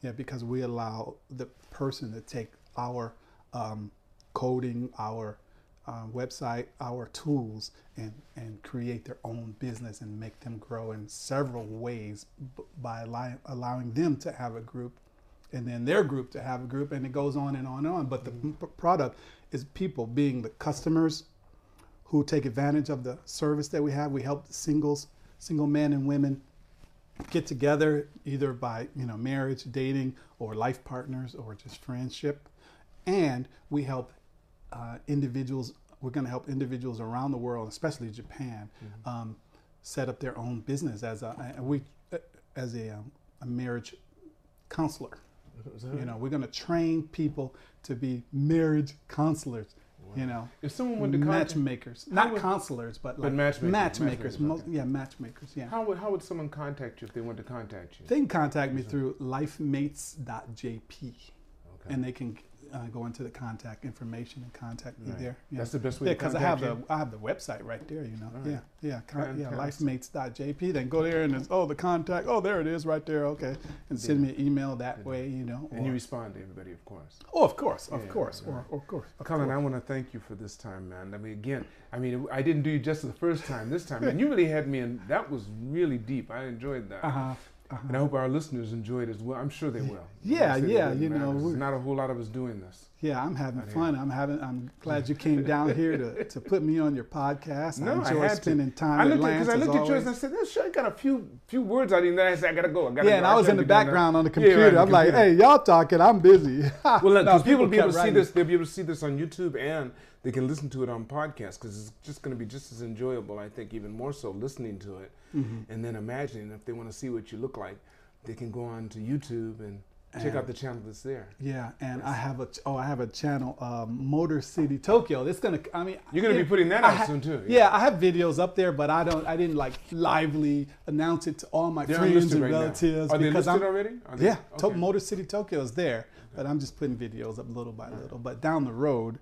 Yeah, because we allow the person to take our um, coding, our uh, website, our tools, and, and create their own business and make them grow in several ways b- by allow- allowing them to have a group and then their group to have a group, and it goes on and on and on. But the p- product is people being the customers who take advantage of the service that we have. We help singles, single men and women get together either by you know marriage dating or life partners or just friendship and we help uh, individuals we're going to help individuals around the world especially japan um, set up their own business as a, we uh, as a, um, a marriage counselor. You know we're going to train people to be marriage counselors you know. If someone went to matchmakers. not would- counselors but But like matchmakers, matchmakers, matchmakers, okay. yeah matchmakers yeah. How would how would someone contact you if they wanted to contact you? they can contact me through lifemates.jp Okay. and they can uh, go into the contact information and contact me Right. there. Yeah. That's the best way Yeah, because I have you. the I have the website right there. You know. Right. Yeah, yeah, con- yeah. Lifemates.jp. Then go there and it's oh the contact. Oh there it is right there. Okay, and send me an email that Good. way. You know. and you respond to everybody, of course. oh, of course, of Yeah, course, right. or, of course. Of Colin, I want to thank you for this time, man. I mean, again, I mean, I didn't do you just the first time. This time, and you really had me and That was really deep. I enjoyed that, Uh-huh. Uh-huh. and I hope our listeners enjoyed it as well. I'm sure they will. Yeah, I say they yeah, you know, there's not a whole lot of us doing this. Yeah, I'm having Out here. fun. I'm having. I'm glad you came down here to, to put me on your podcast. No, I I enjoy had to. spending time I looked at because I looked at yours and I said, "This sure got a few few words out in there." I said, "I gotta go. I gotta." Yeah, go. and I was in the to background on the Yeah, computer. right, I'm like, computer. hey, y'all talking, I'm busy. Well, look, No, 'cause people will be able to see this. They'll be able to see this on YouTube, and they can listen to it on podcast because it's just going to be just as enjoyable. I think even more so listening to it, Mhm. and then imagining if they want to see what you look like, they can go on to YouTube and check And- out the channel that's there. Yeah, and I have a oh, I have a channel, um, Motor City Tokyo. It's gonna. I mean, You're going to yeah, be putting that out ha- soon too. Yeah, I have videos up there, but I don't. I didn't like lively announce it to all my They're friends and right now. relatives Are they because listed I'm. already? Are they- Yeah, to- okay. Motor City Tokyo is there, but I'm just putting videos up little by little. But down the road,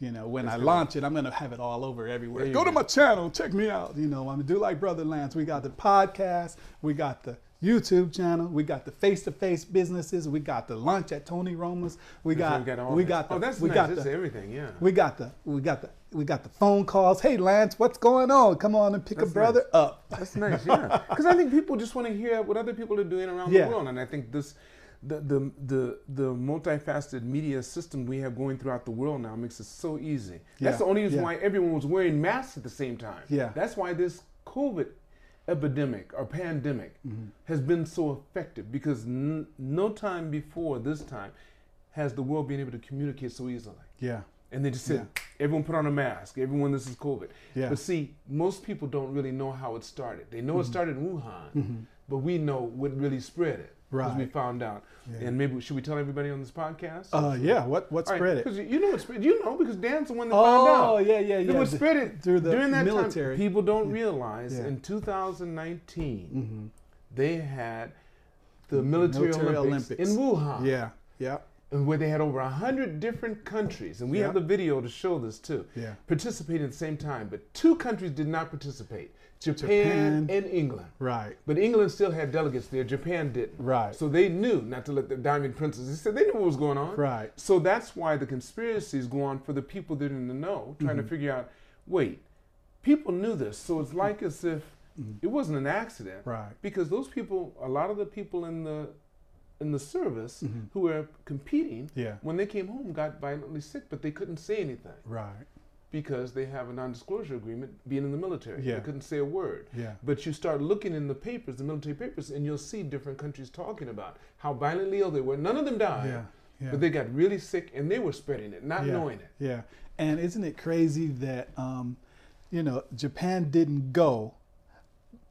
you know, when That's I good. launch it, I'm gonna have it all over everywhere. you Go to my channel, check me out. You know, I'm gonna do like Brother Lance. We got the podcast, we got the YouTube channel, we got the face-to-face businesses, we got the lunch at Tony Roma's, we got, all we got the, oh, that's we nice. got the, everything. Yeah. we got the, we got the, we got the phone calls. Hey Lance, what's going on? Come on and pick That's a brother nice. up. That's nice, yeah. Because I think people just want to hear what other people are doing around Yeah. the world, and I think this, the the the the multifaceted media system we have going throughout the world now makes it so easy. That's Yeah, the only reason yeah. why everyone was wearing masks at the same time. Yeah. That's why this COVID epidemic or pandemic Mm-hmm. has been so effective because n- no time before this time has the world been able to communicate so easily. Yeah, And they just said, everyone put on a mask. Everyone, this is COVID. Yeah. But see, most people don't really know how it started. They know it Mm-hmm. started in Wuhan, but we know what really spread it. Because we found out. Yeah. And maybe, should we tell everybody on this podcast? uh, yeah. What what spread it? Because you know what spread You know, because Dan's the one that found out. Oh out. yeah, yeah, It yeah. was spread it through the during that military. time. People don't realize Yeah. in 2019, Mhm. they had the military, Military Olympics, Olympics. in Wuhan. Yeah, yeah, and where they had over 100 different countries, and we Yeah. have the video to show this too, yeah. participate at the same time. But two countries did not participate Japan, Japan. and England. Right, But England still had delegates there, Japan didn't. right, So they knew not to let the Diamond Princess, they said they knew what was going on. right. So that's why the conspiracies go on for the people that the know, trying Mm-hmm. to figure out wait, people knew this. So it's like as if Mhm. it wasn't an accident. Right. Because those people, a lot of the people in the in the service Mhm. who were competing, Yeah. when they came home, got violently sick, but they couldn't say anything Right. Because they have a non-disclosure agreement being in the military. Yeah. They couldn't say a word. Yeah. But you start looking in the papers, the military papers, and you'll see different countries talking about how violently ill they were. None of them died, Yeah. Yeah. but they got really sick and they were spreading it, not Yeah. knowing it. Yeah, and isn't it crazy that um, you know Japan didn't go,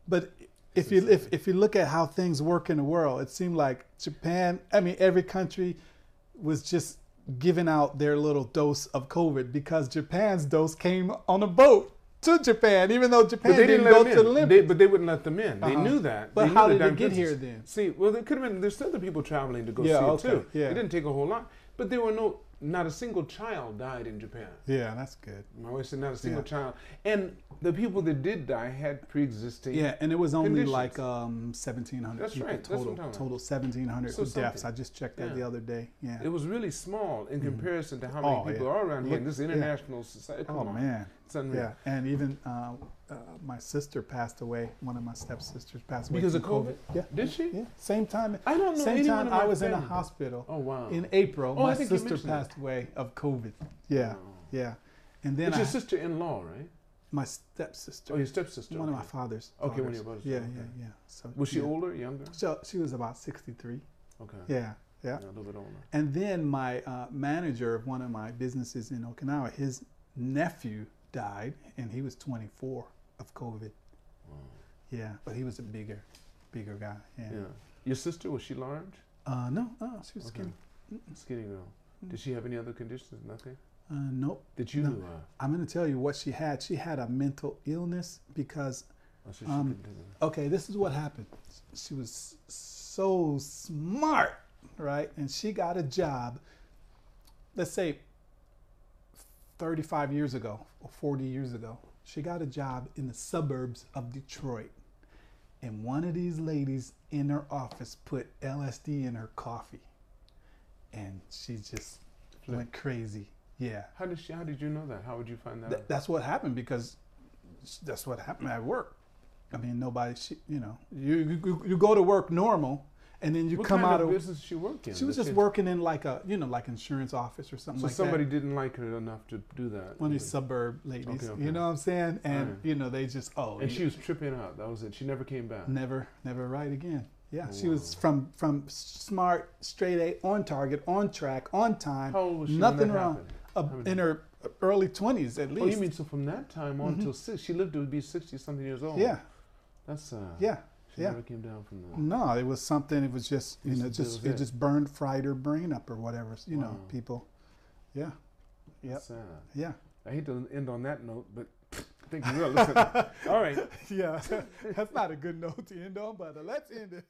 but if you if, if you look at how things work in the world, it seemed like Japan. I mean, every country was just giving out their little dose of COVID because Japan's dose came on a boat to Japan, even though Japan But they didn't, didn't go to them the in. Olympics. They, but they wouldn't let them in. They Uh-huh. knew that. But knew how did they get here then? See, well, there could have been. There's other people traveling to go Yeah, see okay, it too. yeah. It didn't take a whole lot, but there were no. Not a single child died in Japan. yeah, that's good. My wife said not a single Yeah. child. And the people that did die had pre-existing. Yeah, and it was only Conditions. like um, 1,700 That's people right, that's I'm total. talking. Total 1,700 So deaths. I just checked that Yeah. the other day. Yeah. It was really small in comparison to how many Oh, people yeah. are around here. Look- This international society. Come oh on. man. It's unreal. Yeah, and even uh, uh, my sister passed away. One of my stepsisters passed away Because of COVID? Yeah. Did she? Yeah. Same time. I don't know Same time I was in a hospital Oh wow. in April. Oh, my sister mentioned that. passed away of COVID. Yeah, Oh. yeah. And then It's I, your sister-in-law, right? my stepsister, Oh, your stepsister. one of my father's. Okay, one of daughters. your brothers, Yeah, okay. yeah, yeah. So Was she yeah. older, younger? So she was about 63. Okay. Yeah, yeah. a little bit older. And then my uh, manager of one of my businesses in Okinawa, his nephew died, and he was 24 of COVID. Wow. Yeah, but he was a bigger, bigger guy. Yeah. Yeah. Your sister was she large? Uh, no, no, she was Okay. skinny. Skinny girl. Did she have any other conditions? Nothing. Uh, nope. Did you? No. Uh, I'm going to tell you what she had. She had a mental illness because, oh, so Um, couldn't do that. okay, this is what happened. She was so smart, right? And she got a job, let's say 35 years ago or 40 years ago. She got a job in the suburbs of Detroit. And one of these ladies in her office put LSD in her coffee. And she just went crazy. Yeah. How did she? How did you know that? How would you find that? Th- out? that's what happened because that's what happened at work. I mean, nobody, she, you know, you, you you go to work normal, and then you what come out of of. business she work in? She was just working in like a, you know, like insurance office or something So like somebody that. didn't like her enough to do that. One of these suburb ladies, Okay, okay. you know what I'm saying? And Alright. you know, they just oh, and she was tripping out. That was it. She never came back. never, never right again. Yeah, she was from from smart, straight A, on target, on track, on time. How old was she? Nothing when that wrong. happened? Uh, in her early 20s at least. Oh, you mean so from that time on Mhm. till six? She lived to be sixty something years old. Yeah, That's uh. yeah. She yeah. never came down from that. No, it was something. It was just you know, Just- just that was it it. just burned, fried her brain up or whatever. You know, people. Yeah, sad. yeah, I hate to end on that note, but I think we will. Listen. All right. yeah. That's not a good note to end on, but uh, let's end it.